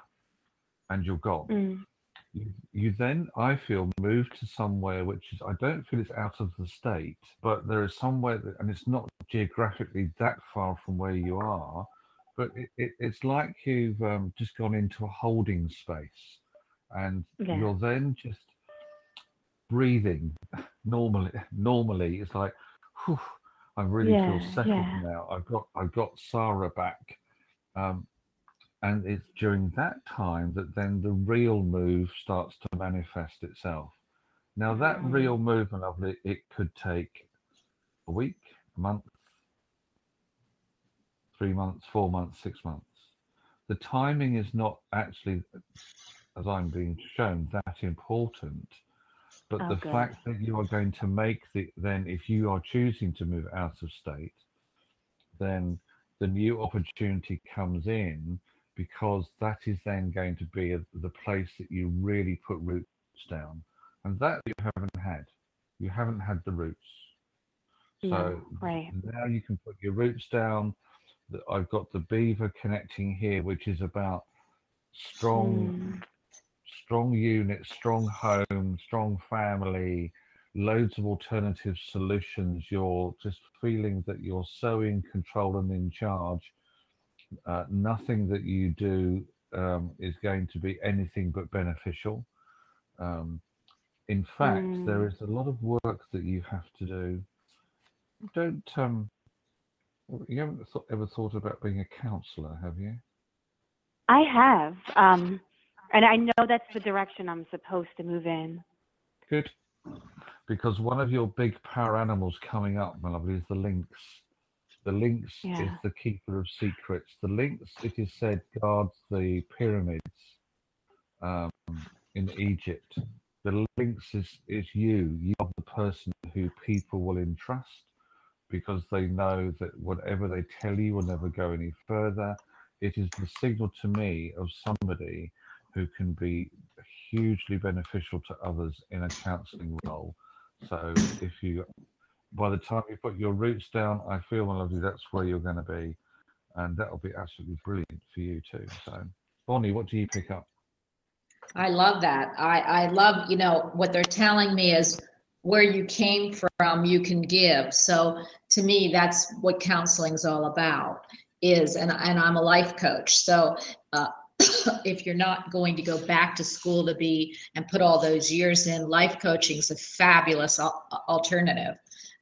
Speaker 2: and you're gone
Speaker 4: Mm.
Speaker 2: You, you then, I feel, move to somewhere which is, I don't feel it's out of the state, but there is somewhere, that, and it's not geographically that far from where you are, but it, it, it's like you've um, just gone into a holding space and
Speaker 4: Yeah.
Speaker 2: you're then just breathing normally. Normally, it's like, whew, I really
Speaker 4: Yeah,
Speaker 2: feel settled
Speaker 4: yeah.
Speaker 2: now. I've got, I've got Sarah back. Um, and it's during that time that then the real move starts to manifest itself. Now, that
Speaker 4: Mhm.
Speaker 2: real movement of lovely, it could take a week, a month, three months, four months, six months. The timing is not actually, as I'm being shown, that important. But
Speaker 4: Oh,
Speaker 2: the
Speaker 4: good.
Speaker 2: fact that you are going to make the, then if you are choosing to move out of state, then the new opportunity comes in because that is then going to be a, the place that you really put roots down. And that you haven't had. You haven't had the roots. So
Speaker 4: No, right.
Speaker 2: now you can put your roots down. I've got the beaver connecting here, which is about strong
Speaker 4: Mm.
Speaker 2: strong unit, strong home, strong family, loads of alternative solutions. You're just feeling that you're so in control and in charge. Uh, nothing that you do um, is going to be anything but beneficial. Um, in fact, there
Speaker 4: Mm.
Speaker 2: is a lot of work that you have to do. Don't um, you haven't thought, ever thought about being a counsellor, have you?
Speaker 4: I have. Um, and I know that's the direction I'm supposed to move in.
Speaker 2: Good. Because one of your big power animals coming up, my lovely, is the lynx. The lynx is the keeper of secrets. The lynx, it is said, guards the pyramids um, in Egypt. The lynx is, is you. You are the person who people will entrust because they know that whatever they tell you will never go any further. It is the signal to me of somebody who can be hugely beneficial to others in a counselling role. So if you, by the time you put your roots down, I feel, my lovely, that's where you're going to be, and that'll be absolutely brilliant for you too. So, Bonnie, what do you pick up?
Speaker 1: I love that. I, I love, you know, what they're telling me is where you came from, you can give. So to me, that's what counseling's all about. is, and, and I'm a life coach. So uh, if you're not going to go back to school to be and put all those years in, life coaching is a fabulous al- alternative.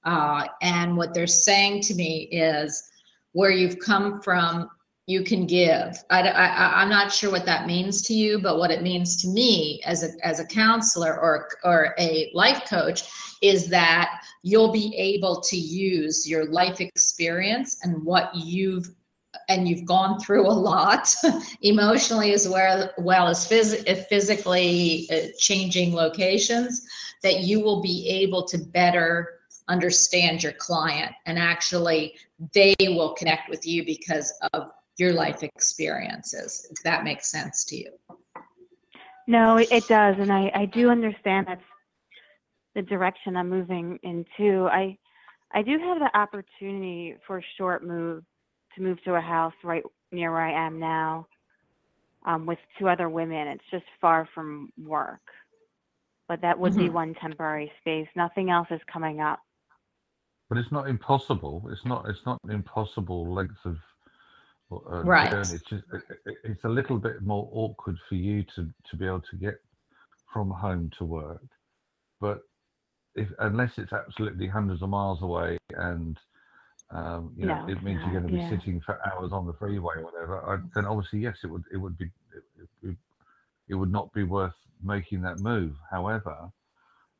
Speaker 1: Uh, and what they're saying to me is where you've come from, you can give. I, I, I'm not sure what that means to you, but what it means to me as a, as a counselor or, or a life coach is that you'll be able to use your life experience and what you've and you've gone through a lot emotionally as well, well as phys- physically uh, changing locations that you will be able to better understand your client and actually they will connect with you because of your life experiences if that makes sense to you
Speaker 4: No, it, does, and I, I do understand that's the direction I'm moving into. I I do have the opportunity for a short move to move to a house right near where I am now um, with two other women. It's just far from work, but that would be
Speaker 1: Mhm.
Speaker 4: one temporary space. Nothing else is coming up.
Speaker 2: But it's not impossible. It's not. It's not an impossible length of uh,
Speaker 1: Right.
Speaker 2: journey. It's just. It, it- it's a little bit more awkward for you to to be able to get from home to work, but if unless it's absolutely hundreds of miles away and um, you know
Speaker 4: No,
Speaker 2: it means you're going to be
Speaker 4: yeah.
Speaker 2: sitting for hours on the freeway or whatever, I, then obviously yes, it would it would be it, it, would- it would not be worth making that move. However,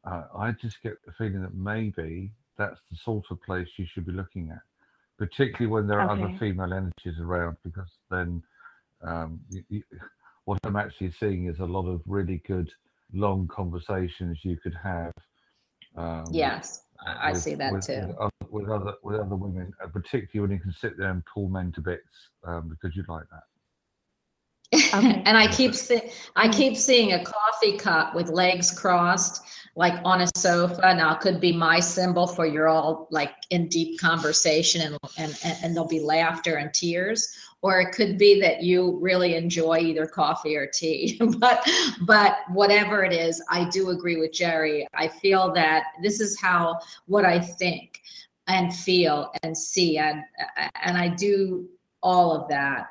Speaker 2: uh, I just get the feeling that maybe that's the sort of place you should be looking at, particularly when there are other female energies around, because then um, you, you, what I'm actually seeing is a lot of really good long conversations you could have. Um,
Speaker 1: yes i, I see that
Speaker 2: with,
Speaker 1: too
Speaker 2: With other, with other with other women, uh, particularly when you can sit there and pull men to bits, um, because you like that.
Speaker 4: Okay.
Speaker 1: Um, and I keep see- I mm. keep seeing a coffee cup with legs crossed, like on a sofa. Now it could be my symbol for you're all like in deep conversation and and and and there'll be laughter and tears, or it could be that you really enjoy either coffee or tea. but but whatever it is, I do agree with Jerry. I feel that this is how what I think and feel and see and and I do all of that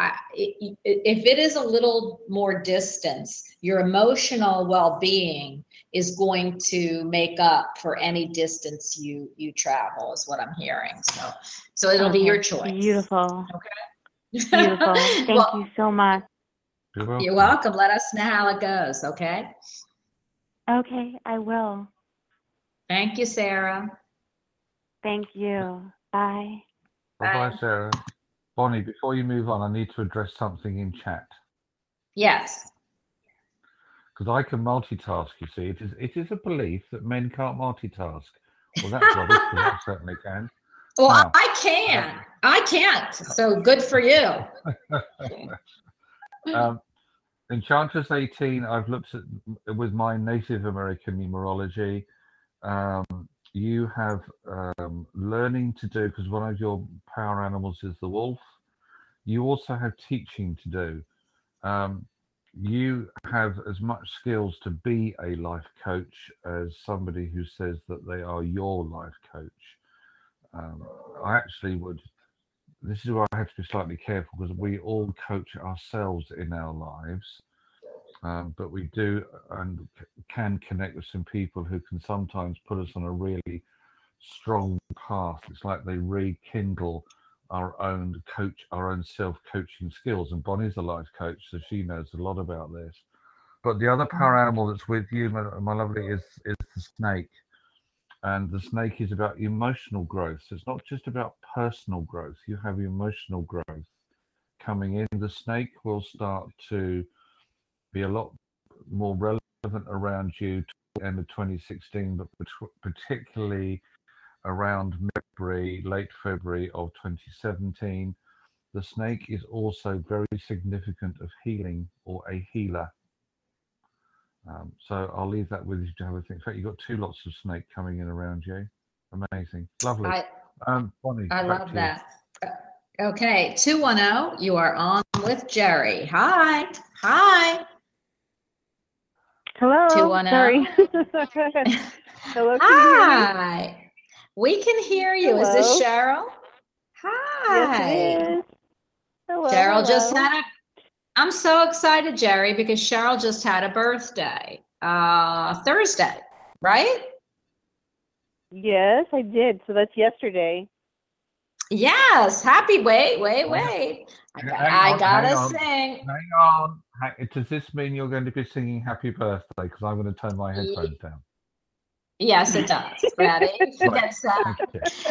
Speaker 1: I, if it is a little more distance, your emotional well-being is going to make up for any distance you you travel. Is what I'm hearing. So, so it'll be your choice.
Speaker 4: Beautiful. Okay. Beautiful. Thank
Speaker 1: Well,
Speaker 4: you so much.
Speaker 2: You're welcome.
Speaker 1: You're welcome. Let us know how it goes. Okay.
Speaker 4: Okay, I will.
Speaker 1: Thank you, Sarah.
Speaker 4: Thank you. Bye.
Speaker 2: Bye bye,
Speaker 1: Bye.
Speaker 2: Sarah. Bonnie, before you move on, I need to address something in chat
Speaker 1: Yes.
Speaker 2: because I can multitask. You see, it is it is a belief that men can't multitask. Well, that's rubbish I certainly can.
Speaker 1: Well,
Speaker 2: Now-
Speaker 1: I can. I can't. So good for you.
Speaker 2: Um, Enchantress 18, I've looked at with my Native American numerology. Um, you have um, learning to do because one of your power animals is the wolf. You also have teaching to do. Um, you have as much skills to be a life coach as somebody who says that they are your life coach. Um, I actually would this is where I have to be slightly careful because we all coach ourselves in our lives, um, but we do and can connect with some people who can sometimes put us on a really strong path. It's like they rekindle our own coach, our own self-coaching skills. And Bonnie's a life coach, so she knows a lot about this. But the other power animal that's with you, my, my lovely, is is the snake and the snake is about emotional growth. So it's not just about personal growth. You have emotional growth coming in. The snake will start to be a lot more relevant around you to the end of 2016, but particularly around February, late February of 2017. The snake is also very significant of healing or a healer. Um, so I'll leave that with you to have a think. In fact, you've got two lots of snake coming in around you. Amazing. Lovely.
Speaker 1: I,
Speaker 2: um, Bonnie,
Speaker 1: I love that. Okay, 210, you are on with Jerry. Hi. Hi.
Speaker 4: Hello.
Speaker 1: 210.
Speaker 4: Sorry. Hello. Hear me?
Speaker 1: Hi. We can hear you. Is this Cheryl? Hi.
Speaker 5: Yes. Hello.
Speaker 1: Cheryl just had a. I'm so excited, Jerry, because Cheryl just had a birthday. Uh, Thursday, right?
Speaker 5: Yes, I did. So that's yesterday.
Speaker 1: Yes. Happy. Wait, wait, wait. I, got,
Speaker 2: Hang
Speaker 1: I
Speaker 2: on,
Speaker 1: gotta
Speaker 2: hang
Speaker 1: sing.
Speaker 2: Hang on. Does this mean you're going to be singing Happy Birthday? Because I'm going to turn my headphones down.
Speaker 1: Yes, it does. Ready?
Speaker 2: Right.
Speaker 1: It's, uh,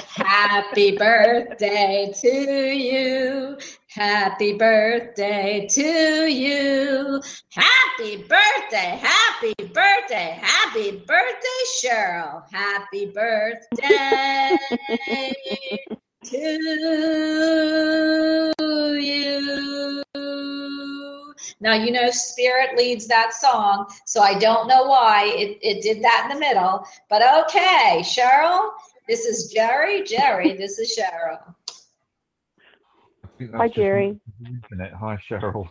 Speaker 1: Happy birthday to you. Happy birthday to you. Happy birthday. Happy birthday. Happy birthday, Cheryl. Happy birthday to you. Now, you know, Spirit leads that song, so I don't know why it, it did that in the middle, but okay, Cheryl, this is Jerry. Jerry, this is Cheryl.
Speaker 5: Hi, Jerry.
Speaker 2: Internet. Hi, Cheryl.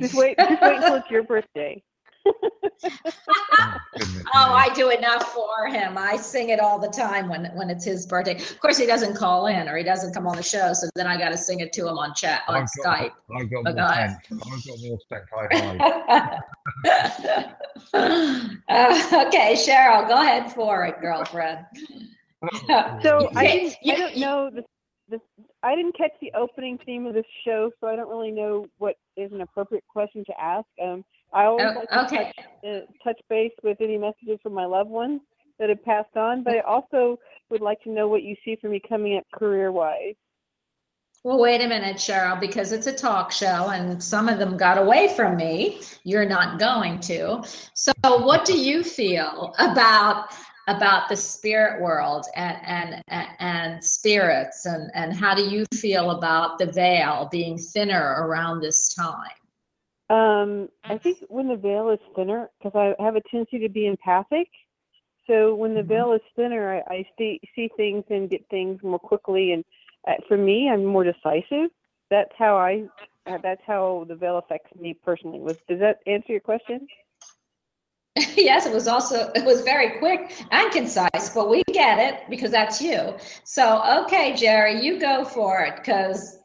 Speaker 5: Just wait. Just wait until it's your birthday.
Speaker 2: Oh,
Speaker 1: Oh. I do enough for him. I sing it all the time when when it's his birthday. Of course, he doesn't call in or he doesn't come on the show, so then I got to sing it to him on chat on
Speaker 2: I've got,
Speaker 1: Skype.
Speaker 2: I've got more
Speaker 1: I-
Speaker 2: thanks. I've got more thanks. I hide.
Speaker 1: Uh, okay, Cheryl, go ahead for it, girlfriend.
Speaker 5: So I didn't.
Speaker 1: you-
Speaker 5: I don't know the, the. I didn't catch the opening theme of this show, so I don't really know what is an appropriate question to ask. Um, I always
Speaker 1: Oh,
Speaker 5: like to
Speaker 1: okay.
Speaker 5: touch, uh, touch base with any messages from my loved ones that have passed on, but I also would like to know what you see for me coming up career-wise.
Speaker 1: Well, wait a minute, Cheryl, because it's a talk show and some of them got away from me. You're not going to. So, what do you feel about about the spirit world and and and spirits and and how do you feel about the veil being thinner around this time?
Speaker 5: Um, I think when the veil is thinner, because I have a tendency to be empathic. So when the
Speaker 1: Mhm.
Speaker 5: veil is thinner, I, I see see things and get things more quickly. And uh, for me, I'm more decisive. That's how I. Uh, that's how the veil affects me personally. Was does that answer your question?
Speaker 1: yes, it was also it was very quick and concise, but we get it because that's you. So, okay, Jerry, you go for it because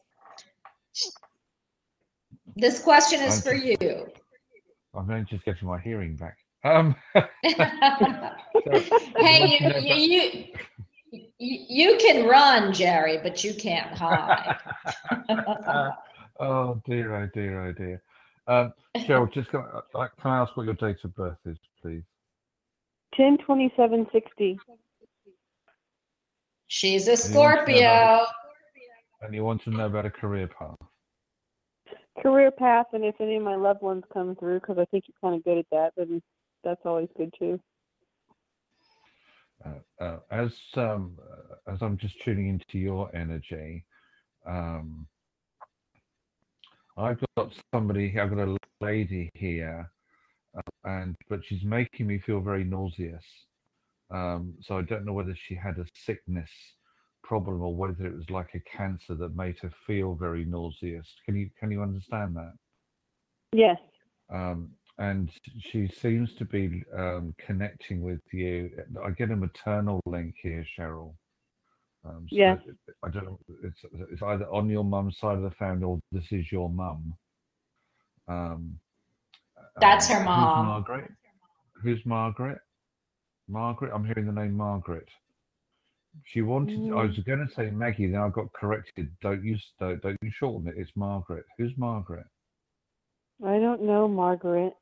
Speaker 1: this question is for you.
Speaker 2: I'm only just getting my hearing back. Um,
Speaker 1: hey, you, you, you, you can run, Jerry, but you can't hide.
Speaker 2: oh dear, oh dear, oh dear. Um, Cheryl, just can I, uh, can I ask what your date of birth is, please?
Speaker 5: Ten twenty seven sixty.
Speaker 1: She's a
Speaker 2: you want to know about
Speaker 1: Scorpio.
Speaker 2: And you want to know about a career path?
Speaker 5: Career path, and if any of my loved ones come through, because I think you're kind of good at that, then that's always good too.
Speaker 2: Uh, uh, as um, uh, as I'm just tuning into your energy, um, I've got somebody. I've got a lady here, uh, and but she's making me feel very nauseous. Um, so I don't know whether she had a sickness problem or whether it was like a cancer that made her feel very nauseous. Can you can you understand that?
Speaker 5: Yes.
Speaker 2: um, and she seems to be um, connecting with you. I get a maternal link here, Cheryl. Um, so
Speaker 5: Yes.
Speaker 2: I don't know. It's, it's either on your mum's side of the family or this is your mum. Um,
Speaker 1: That's her mom.
Speaker 2: Who's Margaret? Who's Margaret? Margaret. I'm hearing the name Margaret. She wanted. I was going to say Maggie. Then I got corrected. Don't use. Don't, don't you shorten it. It's Margaret. Who's Margaret?
Speaker 5: I don't know, Margaret.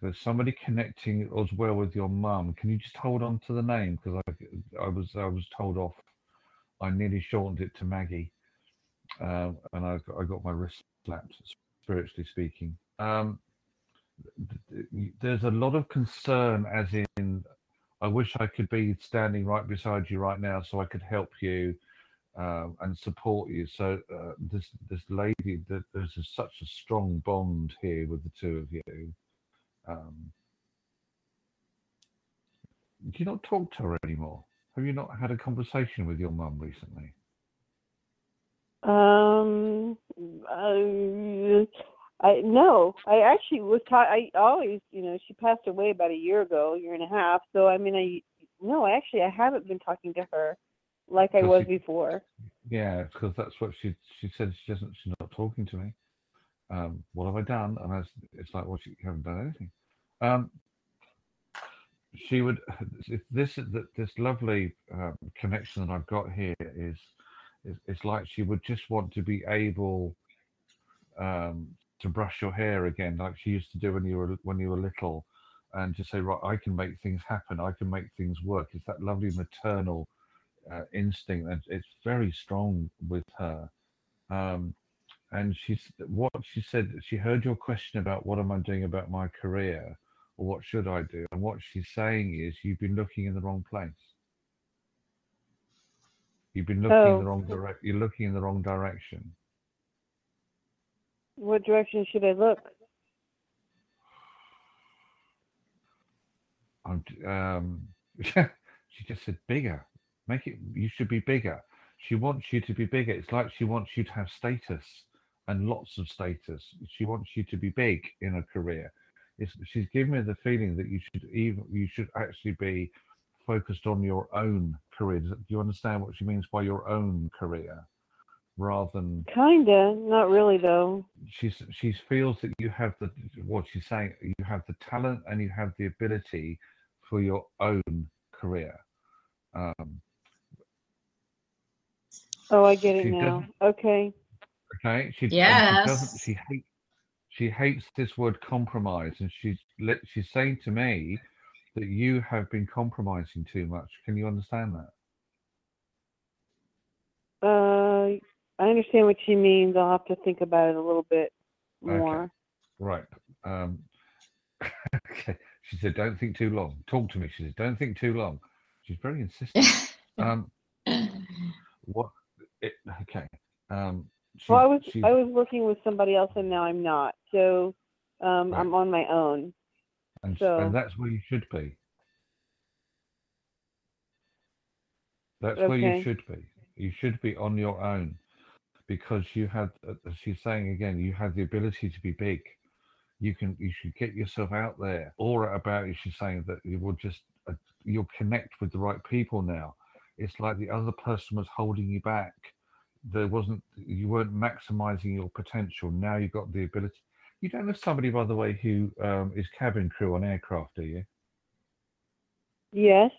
Speaker 2: there's somebody connecting as well with your mum. Can you just hold on to the name because I, I was I was told off. I nearly shortened it to Maggie, um, and I got, I got my wrist slapped, spiritually speaking. Um, th- th- there's a lot of concern, as in, I wish I could be standing right beside you right now so I could help you um, and support you. So uh, this this lady, there's a, such a strong bond here with the two of you. Um, do you not talk to her anymore? Have you not had a conversation with your mum recently?
Speaker 5: Um, uh, I no, I actually was taught. I always, you know, she passed away about a year ago, year and a half. So I mean, I no, actually, I haven't been talking to her. like I was
Speaker 2: you-
Speaker 5: before.
Speaker 2: Yeah, because that's what she she said. She doesn't. She's not talking to me. Um, what have I done? And I it's like, well, you haven't done anything. Um, she would. if This that this lovely um, connection that I've got here is, is it's like she would just want to be able um, to brush your hair again, like she used to do when you were when you were little, and to say, right, I can make things happen. I can make things work. It's that lovely maternal uh, instinct and it's very strong with her um, and she's what she said she heard your question about what am i doing about my career or what should i do and what she's saying is you've been looking in the wrong place you've been looking in
Speaker 5: Oh.
Speaker 2: the wrong direct you're looking in the wrong direction
Speaker 5: What direction should I look?
Speaker 2: I'm, um, she just said bigger. Make it. You should be bigger. She wants you to be bigger. It's like she wants you to have status and lots of status. She wants you to be big in a career. It's, she's giving me the feeling that you should even you should actually be focused on your own career. Do you understand what she means by your own career, rather than
Speaker 5: Kinda, not really though.
Speaker 2: she's she feels that you have the what she's saying you have the talent and you have the ability for your own career um
Speaker 5: Oh, I get it now. Okay.
Speaker 2: okay she, and she doesn't she hates she hates this word compromise and she's lit- she's saying to me that you have been compromising too much can you understand that
Speaker 5: Uh, I understand what she means. I'll have to think about it a little bit
Speaker 2: Okay.
Speaker 5: more.
Speaker 2: right um okay she said don't think too long talk to me she said don't think too long she's very insistent um what it, okay um she,
Speaker 5: Well, I was
Speaker 2: she-
Speaker 5: I was working with somebody else and now I'm not. So um,
Speaker 2: Right.
Speaker 5: I'm on my own.
Speaker 2: and,
Speaker 5: so-
Speaker 2: and that's where you should be that's where you should be you should be on your own because you had, uh, as she's saying again you had the ability to be big. You can you should get yourself out there. Aura about you she's saying that you will just uh, you'll connect with the right people now. It's like the other person was holding you back. There wasn't you weren't maximizing your potential. Now you've got the ability. You don't have somebody by the way who um, is cabin crew on aircraft do you?
Speaker 5: Yes.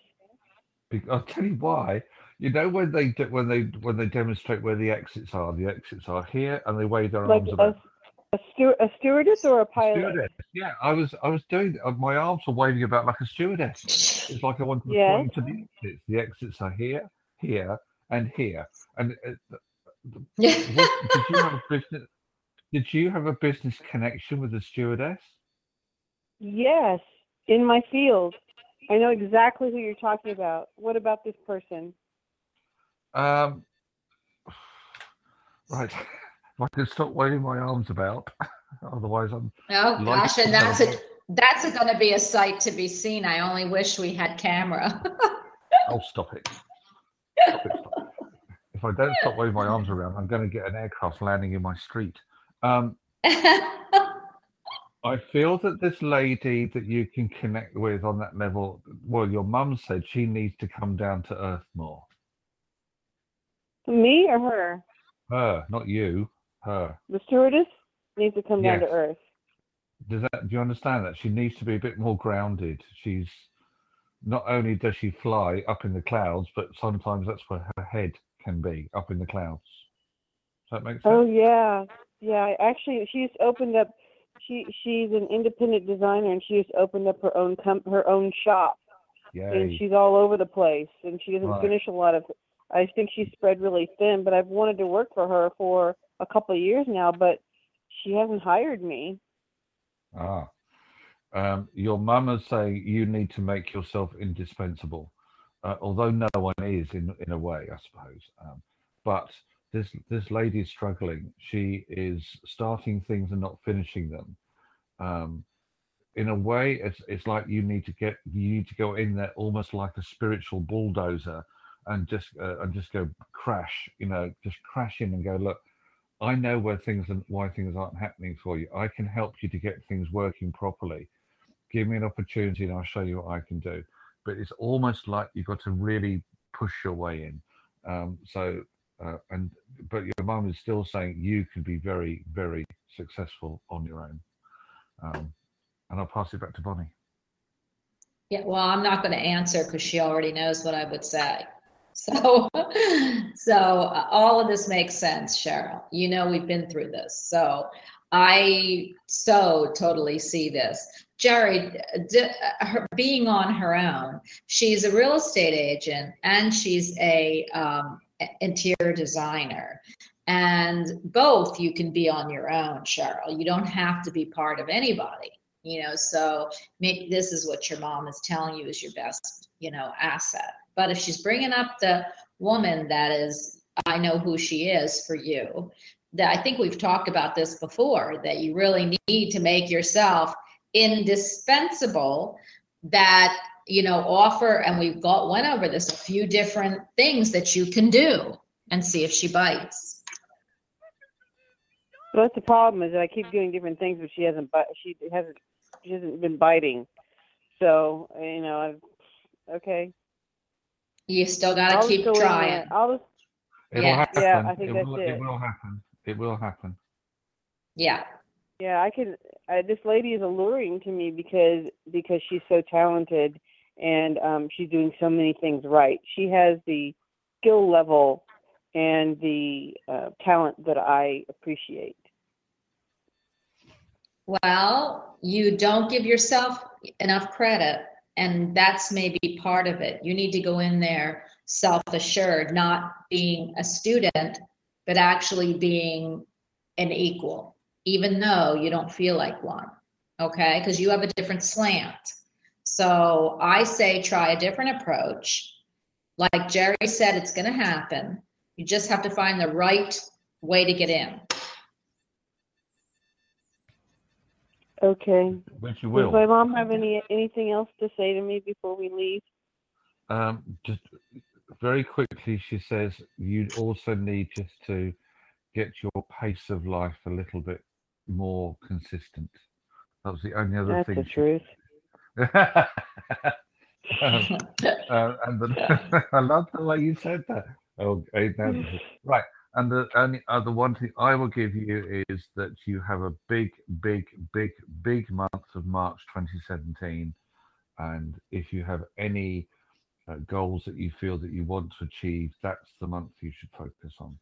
Speaker 2: I'll tell you why. You know when they do, when they when they demonstrate where the exits are. The exits are here, and they wave their
Speaker 5: Like
Speaker 2: arms
Speaker 5: a,
Speaker 2: about.
Speaker 5: a, stew- a stewardess or a pilot?
Speaker 2: Stewardess. Yeah, I was I was doing. uh, My arms were waving about like a stewardess. It's like I wanted to
Speaker 5: Yes.
Speaker 2: point to the exits. The exits are here, here, and here. And uh, what, did you have a business? Did you have a business connection with the stewardess?
Speaker 5: Yes. In my field. I know exactly who you're talking about. What about this person?
Speaker 2: Um, right. If I could stop waving my arms about, otherwise I'm
Speaker 1: Oh gosh, and that's a that's going to be a sight to be seen. I only wish we had camera.
Speaker 2: Oh, stop it. Stop it, stop it. If I don't stop waving my arms around, I'm going to get an aircraft landing in my street. Um, I feel that this lady that you can connect with on that level, well, your mum said she needs to come down to earth more.
Speaker 5: Me or her?
Speaker 2: Her, not you. Her.
Speaker 5: The stewardess needs to come down to
Speaker 2: Yes.
Speaker 5: earth.
Speaker 2: Does that? Do you understand that she needs to be a bit more grounded? She's not only does she fly up in the clouds, but sometimes that's where her head can be up in the clouds. Does that make oh, sense?
Speaker 5: Oh yeah, yeah. Actually, she's opened up. She she's an independent designer, and she's opened up her own com- her own shop, and she's all over the place. And she doesn't
Speaker 2: Right.
Speaker 5: finish a lot of. I think she's spread really thin. But I've wanted to work for her for a couple of years now, but she hasn't hired me.
Speaker 2: Ah. Um, your mum is saying you need to make yourself indispensable, uh, although no one is in in a way, I suppose. Um, but this this lady is struggling. She is starting things and not finishing them. Um, in a way, it's it's like you need to get you need to go in there almost like a spiritual bulldozer and just uh, and just go crash. You know, just crash in and go look. I know where things and why things aren't happening for you. I can help you to get things working properly. Give me an opportunity and I'll show you what I can do. But it's almost like you've got to really push your way in. Um, so, uh, and but your mum is still saying you can be very, very successful on your own. Um, and I'll pass it back to Bonnie.
Speaker 1: Yeah, well, I'm not going to answer because she already knows what I would say. So, so uh, all of this makes sense, Cheryl. You know, we've been through this. So I so totally see this. Jerry, d- her, being on her own, she's a real estate agent and she's a um, interior designer. And both you can be on your own, Cheryl. You don't have to be part of anybody, you know. So maybe this is what your mom is telling you is your best, you know, asset. But if she's bringing up the woman that is, I know who she is for you, that I think we've talked about this before, that you really need to make yourself indispensable that you know offer and we've got went over this a few different things that you can do and see if she bites
Speaker 5: So that's the problem is that I keep doing different things, but she hasn't. But she hasn't. She hasn't been biting. So you know, I've okay.
Speaker 1: You still got to keep
Speaker 5: just go in
Speaker 1: trying
Speaker 5: there. I'll just
Speaker 2: It
Speaker 1: Yeah.
Speaker 2: will happen.
Speaker 5: Yeah, I think
Speaker 2: it,
Speaker 5: that's
Speaker 2: will,
Speaker 5: it.
Speaker 2: will happen. It will happen.
Speaker 1: yeah
Speaker 5: Yeah, I can. I, this lady is alluring to me because because she's so talented and um, she's doing so many things right. She has the skill level and the uh, talent that I appreciate.
Speaker 1: well you don't give yourself enough credit and that's maybe part of it. You need to go in there self-assured not being a student but actually being an equal even though you don't feel like one okay? Because you have a different slant. So i say try a different approach. Like jerry said it's going to happen. You just have to find the right way to get in
Speaker 5: Okay.
Speaker 2: Which you
Speaker 5: Does my mom have any anything else to say to me before we leave?
Speaker 2: Um, just very quickly, she says you also need just to get your pace of life a little bit more consistent. That was the only other
Speaker 5: That's
Speaker 2: thing.
Speaker 5: That's the
Speaker 2: she-
Speaker 5: truth.
Speaker 2: um, uh, and the, I love the way you said that. Oh, now this is- right. And the only other one thing I will give you is that you have a big, big, big, big month of March 2017. And if you have any uh, goals that you feel that you want to achieve, that's the month you should focus on.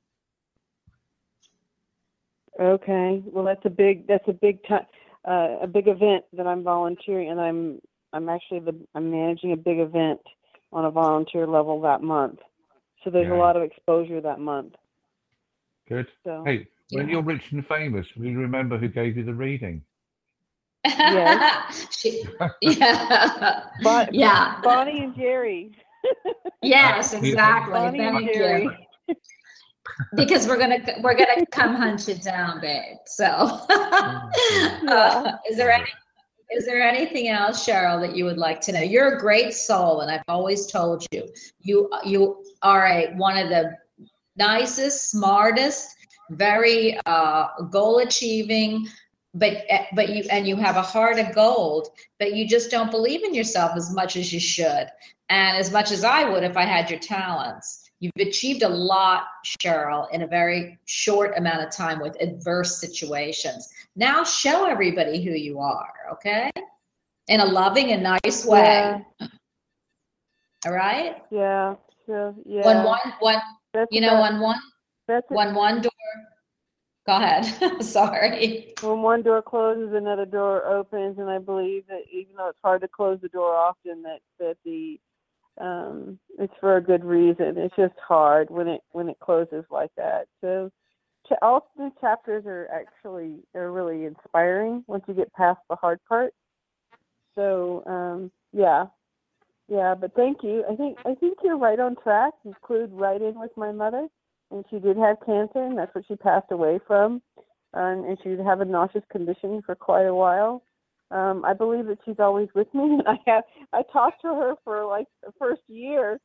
Speaker 5: Okay. Well, that's a big that's a big time uh, a big event that I'm volunteering and I'm I'm actually the I'm managing a big event on a volunteer level that month. So there's
Speaker 2: Yeah.
Speaker 5: a lot of exposure that month.
Speaker 2: Good.
Speaker 5: So
Speaker 2: Hey, when
Speaker 1: Yeah.
Speaker 2: you're rich and famous, will you remember who gave you the reading?
Speaker 5: Yes.
Speaker 1: She- yeah.
Speaker 5: Bon-
Speaker 1: yeah.
Speaker 5: Bonnie and Jerry.
Speaker 1: Yes, exactly.
Speaker 5: Bonnie and Jerry.
Speaker 1: you. Because we're gonna we're gonna come hunt you down, babe. So, uh, is there any is there anything else, Cheryl, that you would like to know? You're a great soul, and I've always told you you you are a one of the nicest, smartest, very uh, goal achieving. But but you and you have a heart of gold, but you just don't believe in yourself as much as you should, and as much as I would if I had your talents. You've achieved a lot, Cheryl, in a very short amount of time with adverse situations. Now show everybody who you are, okay? In a loving and nice way.
Speaker 5: Yeah.
Speaker 1: All right?
Speaker 5: Yeah. So yeah.
Speaker 1: When one one
Speaker 5: that's
Speaker 1: you know
Speaker 5: about-
Speaker 1: when one
Speaker 5: that's
Speaker 1: when one door go ahead. Sorry.
Speaker 5: when one door closes, another door opens, and I believe that even though it's hard to close the door often, that that the um, it's for a good reason. It's just hard when it when it closes like that. So all the chapters are actually are really inspiring once you get past the hard part. So um, yeah, yeah. But thank you. I think I think you're right on track. You clued right in with my mother, and she did have cancer, and that's what she passed away from and, and she would have a nauseous condition for quite a while. Um, I believe that she's always with me, and I have I talked to her for like the first year,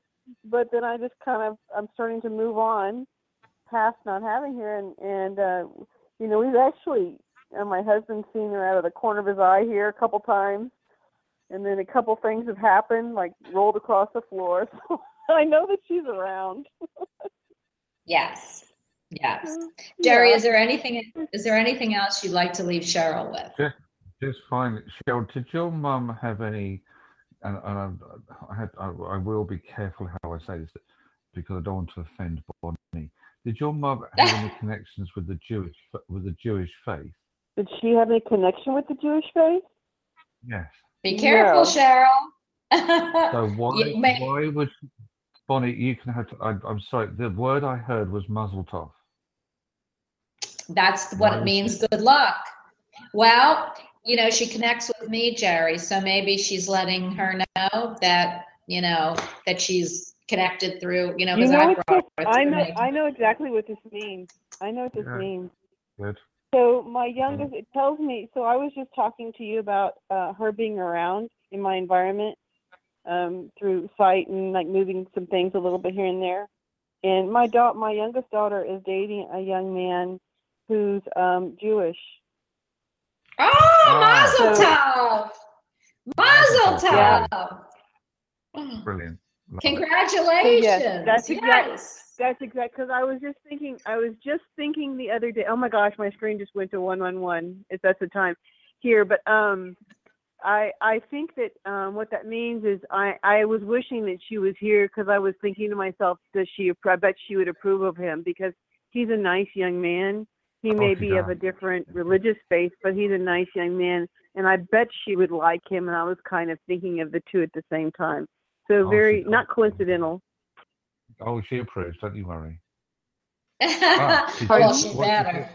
Speaker 5: but then I just kind of I'm starting to move on past not having her, and and uh, you know we've actually uh, my husband's seen her out of the corner of his eye here a couple times, and then a couple things have happened like rolled across the floor, so I know that she's around.
Speaker 1: Yes. Yes.
Speaker 5: Mm,
Speaker 1: Jerry,
Speaker 5: yeah.
Speaker 1: is there anything is there anything else you'd like to leave Cheryl with?
Speaker 2: Just just fine. Cheryl, did your mum have any? And, and I, I, had, I, I will be careful how I say this because I don't want to offend Bonnie. Did your mum have any connections with the Jewish with the Jewish faith?
Speaker 5: Did she have any connection with the Jewish faith?
Speaker 2: Yes.
Speaker 1: Be careful,
Speaker 5: No.
Speaker 1: Cheryl.
Speaker 2: So why
Speaker 1: may-
Speaker 2: why would Bonnie? You can have to. I, I'm sorry. The word I heard was muzzle off.
Speaker 1: That's what
Speaker 2: Why
Speaker 1: it
Speaker 2: is
Speaker 1: means. Good luck. Well, you know, she connects with me, Jerry. So maybe she's letting her know that, you know, that she's connected through, you know,
Speaker 5: You know
Speaker 1: I brought
Speaker 5: this, I know. I know exactly what this means. I know what this
Speaker 2: Yeah.
Speaker 5: means.
Speaker 2: Good.
Speaker 5: So my youngest, it tells me. So I was just talking to you about uh, her being around in my environment um, through sight and like moving some things a little bit here and there. And my daughter, my youngest daughter, is dating a young man who's um, Jewish.
Speaker 1: Oh,
Speaker 2: Ah.
Speaker 1: Mazel
Speaker 5: So-
Speaker 1: Tov! Mazel
Speaker 5: Yeah.
Speaker 2: Brilliant. Love it.
Speaker 1: Congratulations!
Speaker 5: that's exact-
Speaker 1: Yes.
Speaker 5: That's exact. Because I was just thinking. I was just thinking the other day. Oh my gosh, my screen just went to one one one. If that's the time here, but um, I I think that um, what that means is I I was wishing that she was here because I was thinking to myself, does she? I bet she would approve of him because he's a nice young man. He may
Speaker 2: she
Speaker 5: be of a different religious faith, but he's a nice young man, and I bet she would like him. And I was kind of thinking of the two at the same time. So
Speaker 2: Oh,
Speaker 5: very not coincidental.
Speaker 2: Oh, she approves. Don't you worry.
Speaker 1: well,
Speaker 2: she
Speaker 5: just-
Speaker 1: she
Speaker 2: what
Speaker 1: better.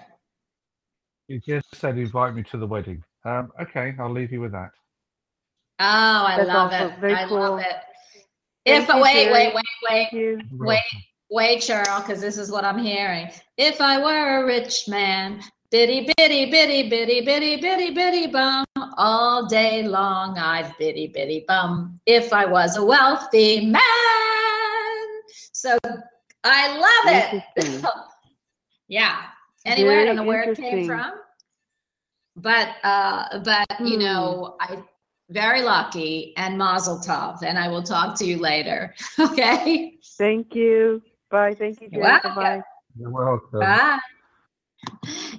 Speaker 2: You just said invite me to the wedding. Um, okay, I'll leave you with that.
Speaker 1: Oh, I
Speaker 5: That's
Speaker 1: love
Speaker 5: also
Speaker 1: it.
Speaker 5: very
Speaker 1: I
Speaker 5: cool.
Speaker 1: love it.
Speaker 5: Thank
Speaker 1: If
Speaker 5: you,
Speaker 1: wait,
Speaker 5: Jerry.
Speaker 1: wait, wait, wait,
Speaker 5: Thank you.
Speaker 1: wait, wait, Cheryl, because this is what I'm hearing. If I were a rich man, bitty, bitty, bitty, bitty, bitty, bitty, bitty bum, all day long I'd bitty, bitty bum. If I was a wealthy man. So I love it. Yeah. Anyway, I don't know where it came from. But uh but you
Speaker 5: Hmm.
Speaker 1: know, I very lucky and mazel tov, and I will talk to you later. Okay.
Speaker 5: Thank you. Bye. Thank you,
Speaker 1: You're welcome.
Speaker 5: Bye.
Speaker 2: You're welcome.
Speaker 1: Bye.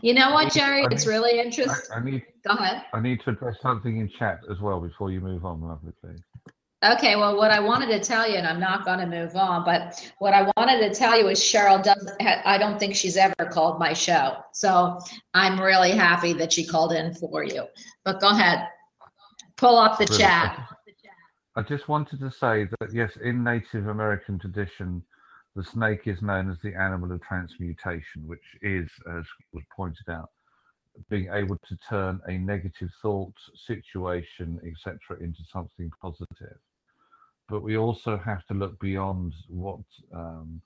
Speaker 1: You know what, Jerry?
Speaker 2: I
Speaker 1: It's really interesting.
Speaker 2: I need
Speaker 1: Go ahead.
Speaker 2: I need to address something in chat as well before you move on, lovely please.
Speaker 1: Okay, well, what I wanted to tell you, and I'm not going to move on, but what I wanted to tell you is Cheryl does, ha- I don't think she's ever called my show. So I'm really happy that she called in for you. But go ahead. Pull up the
Speaker 2: Brilliant.
Speaker 1: chat.
Speaker 2: I just wanted to say that yes, in Native American tradition, the snake is known as the animal of transmutation, which is, as was pointed out, being able to turn a negative thought, situation, etc., into something positive. But we also have to look beyond what um,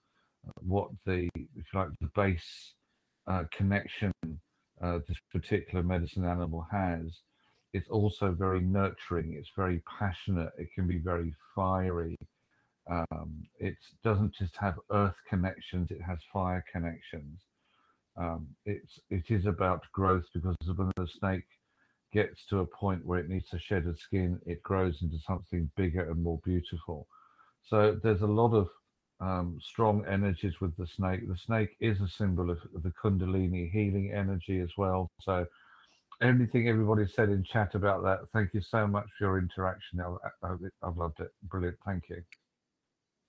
Speaker 2: what the, if you like, the base uh, connection uh, this particular medicine animal has it's also very nurturing it's very passionate it can be very fiery um, it doesn't just have earth connections it has fire connections um, it's it is about growth because when the snake gets to a point where it needs to shed a skin it grows into something bigger and more beautiful so there's a lot of um, strong energies with the snake the snake is a symbol of the kundalini healing energy as well so anything everybody said in chat about that. Thank you so much for your interaction. I've, I've loved it. Brilliant. Thank you.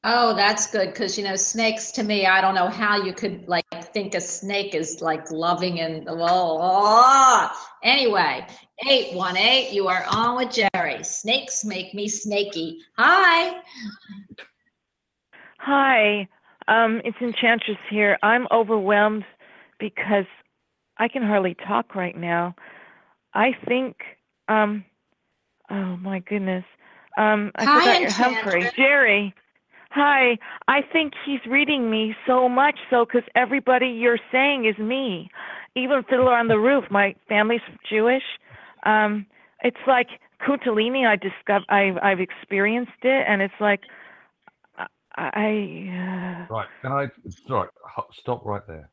Speaker 1: Oh, that's good because you know snakes to me. I don't know how you could like think a snake is like loving and oh, anyway. Eight one eight. You are on with Jerry. Snakes make me snaky. Hi.
Speaker 6: Hi, um, it's Enchantress here. I'm overwhelmed because I can hardly talk right now. I think, um, oh my goodness, um, I
Speaker 1: Hi,
Speaker 6: forgot your Humphrey. Jerry. Hi, I think he's reading me so much so because everybody you're saying is me. Even Fiddler on the Roof, my family's Jewish. Um, it's like Kundalini. I discover I've I've experienced it, and it's like I. I uh,
Speaker 2: Right. Can I? Ho- Stop right there.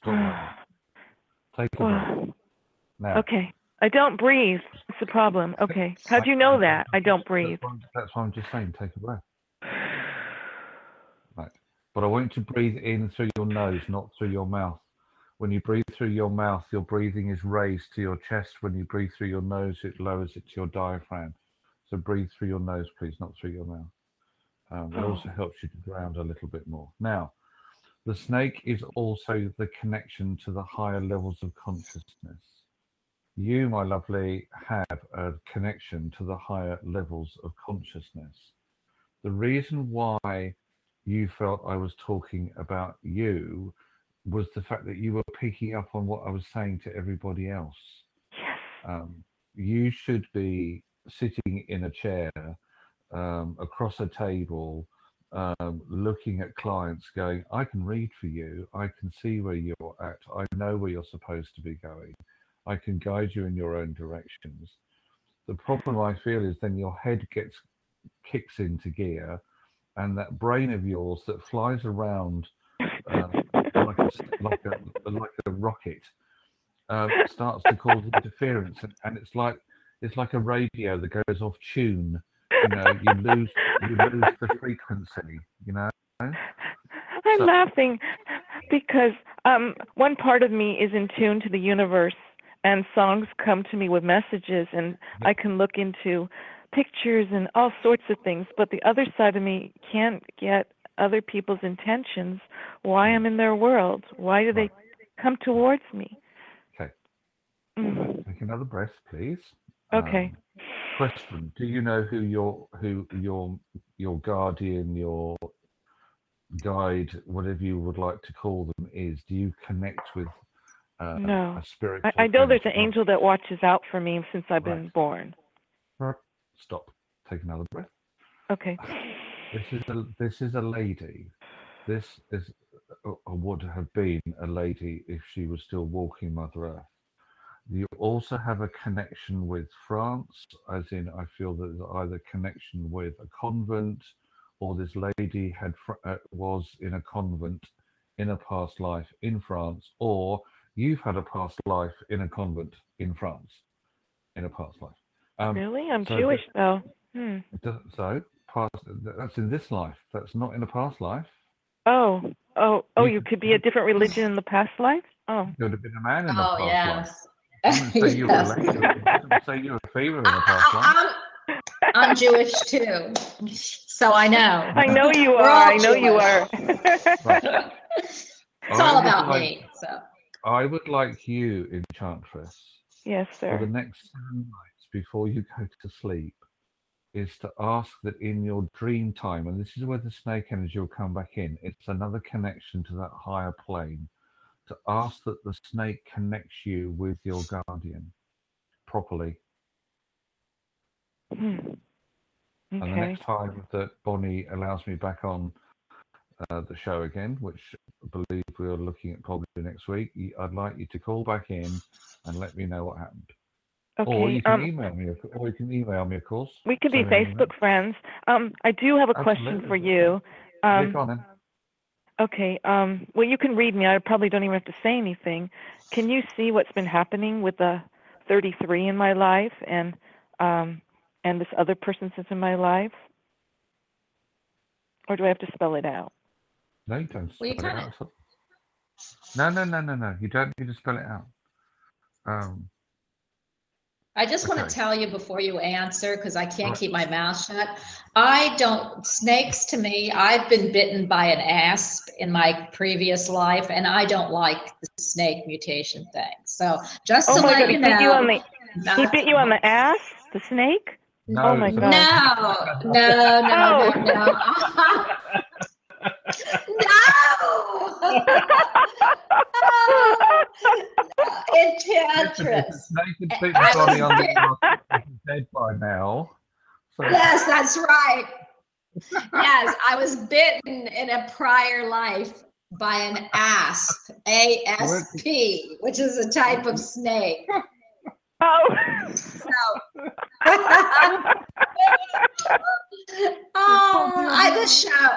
Speaker 2: Stop right there. Take a breath. Now.
Speaker 6: Okay. I don't breathe. It's the problem. Okay. How'd you know that? I don't breathe.
Speaker 2: That's what, I'm, that's what I'm just saying. Take a breath. But I want you to breathe in through your nose, not through your mouth. When you breathe through your mouth, your breathing is raised to your chest. When you breathe through your nose, it lowers it to your diaphragm. So breathe through your nose, please, not through your mouth. Um, it also helps you to ground a little bit more. Now, the snake is also the connection to the higher levels of consciousness. You, my lovely, have a connection to the higher levels of consciousness. The reason why you felt I was talking about you was the fact that you were picking up on what I was saying to everybody else.
Speaker 6: Yes.
Speaker 2: Um, you should be sitting in a chair um, across a table, um, looking at clients, going, I can read for you. I can see where you're at. I know where you're supposed to be going. I can guide you in your own directions. The problem I feel is then your head gets kicks into gear, and that brain of yours that flies around uh, like a, like a like a rocket uh, starts to cause interference, and, and it's like it's like a radio that goes off tune. You know, you lose you lose the frequency. You know.
Speaker 6: I'm
Speaker 2: So-
Speaker 6: laughing because um, one part of me is in tune to the universe, and songs come to me with messages, and I can look into pictures and all sorts of things. But the other side of me can't get other people's intentions, why I'm in their world, why do they come towards me?
Speaker 2: Okay.
Speaker 6: Mm.
Speaker 2: Take another breath, please.
Speaker 6: Okay.
Speaker 2: Um, question: Do you know who your who your your guardian, your guide, whatever you would like to call them, is? Do you connect with uh,
Speaker 6: No.
Speaker 2: a spirit?
Speaker 6: I, I know there's an angel that watches out for me since I've been born.
Speaker 2: Stop. Take another breath.
Speaker 6: Okay.
Speaker 2: This is a this is a lady. This is or would have been a lady if she was still walking Mother Earth. You also have a connection with France, as in I feel that there's either connection with a convent, or this lady had fr- uh, was in a convent in a past life in France, or you've had a past life in a convent in France in a past life. Um,
Speaker 6: really? I'm
Speaker 2: so the-
Speaker 6: Jewish though. Hmm.
Speaker 2: it so past that's in this life. That's not in a past life.
Speaker 6: Oh, oh, oh!
Speaker 2: You
Speaker 6: You
Speaker 2: could-
Speaker 6: could be a different religion in the past life. Oh,
Speaker 2: You would have been a man in the
Speaker 1: Oh,
Speaker 2: past life.
Speaker 1: yes.
Speaker 2: It doesn't say you were a
Speaker 1: Yes.
Speaker 2: lady. It doesn't say you were a female in the past life.
Speaker 1: I, am I'm Jewish too, so I know.
Speaker 6: I know you
Speaker 1: We're all
Speaker 6: I know you are.
Speaker 2: Right.
Speaker 1: It's
Speaker 2: I
Speaker 1: all about
Speaker 2: like-
Speaker 1: me. So
Speaker 2: I would like you, Enchantress,
Speaker 6: yes, sir.
Speaker 2: for the next seven nights before you go to sleep, is to ask that in your dream time, and this is where the snake energy will come back in. It's another connection to that higher plane. To ask that the snake connects you with your guardian properly.
Speaker 6: Hmm.
Speaker 2: And the next time that Bonnie allows me back on uh, the show again, which I believe we are looking at probably next week, I'd like you to call back in and let me know what happened. Or you can
Speaker 6: Um,
Speaker 2: email me, of- or you can email me, of course.
Speaker 6: we could be
Speaker 2: send me an email.
Speaker 6: Facebook friends. Um, I do have a question for you. Um,
Speaker 2: go on then.
Speaker 6: Okay. Um, well, you can read me. I probably don't even have to say anything. Can you see what's been happening with the 33 in my life and um, and this other person that's in my life? Or do I have to spell it out?
Speaker 2: No, you don't
Speaker 1: Well, you
Speaker 2: spell it out. No, no, no, no, no. You don't need to spell it out. Um,
Speaker 1: I just want to tell you before you answer, because I can't
Speaker 2: Alright.
Speaker 1: keep my mouth shut. I don't, snakes to me, I've been bitten by an asp in my previous life, and I don't like the snake mutation thing. So just
Speaker 6: Oh
Speaker 1: to let
Speaker 6: God!
Speaker 1: you
Speaker 6: He bit you on
Speaker 1: know.
Speaker 6: the he bit you on the ass, the snake.
Speaker 2: no,
Speaker 6: Oh my
Speaker 2: it's
Speaker 6: God.
Speaker 1: No, no, no,
Speaker 6: Oh.
Speaker 1: no, no. no! Oh. Enchantress.
Speaker 2: Snake had
Speaker 1: I
Speaker 2: bitten
Speaker 1: was
Speaker 2: Bonnie on the
Speaker 1: bit-
Speaker 2: ass, she's dead by now. So
Speaker 1: Yes, that's right. Yes, I was bitten in a prior life by an asp, A S P, which is a type of snake.
Speaker 6: Oh.
Speaker 1: oh, I this show,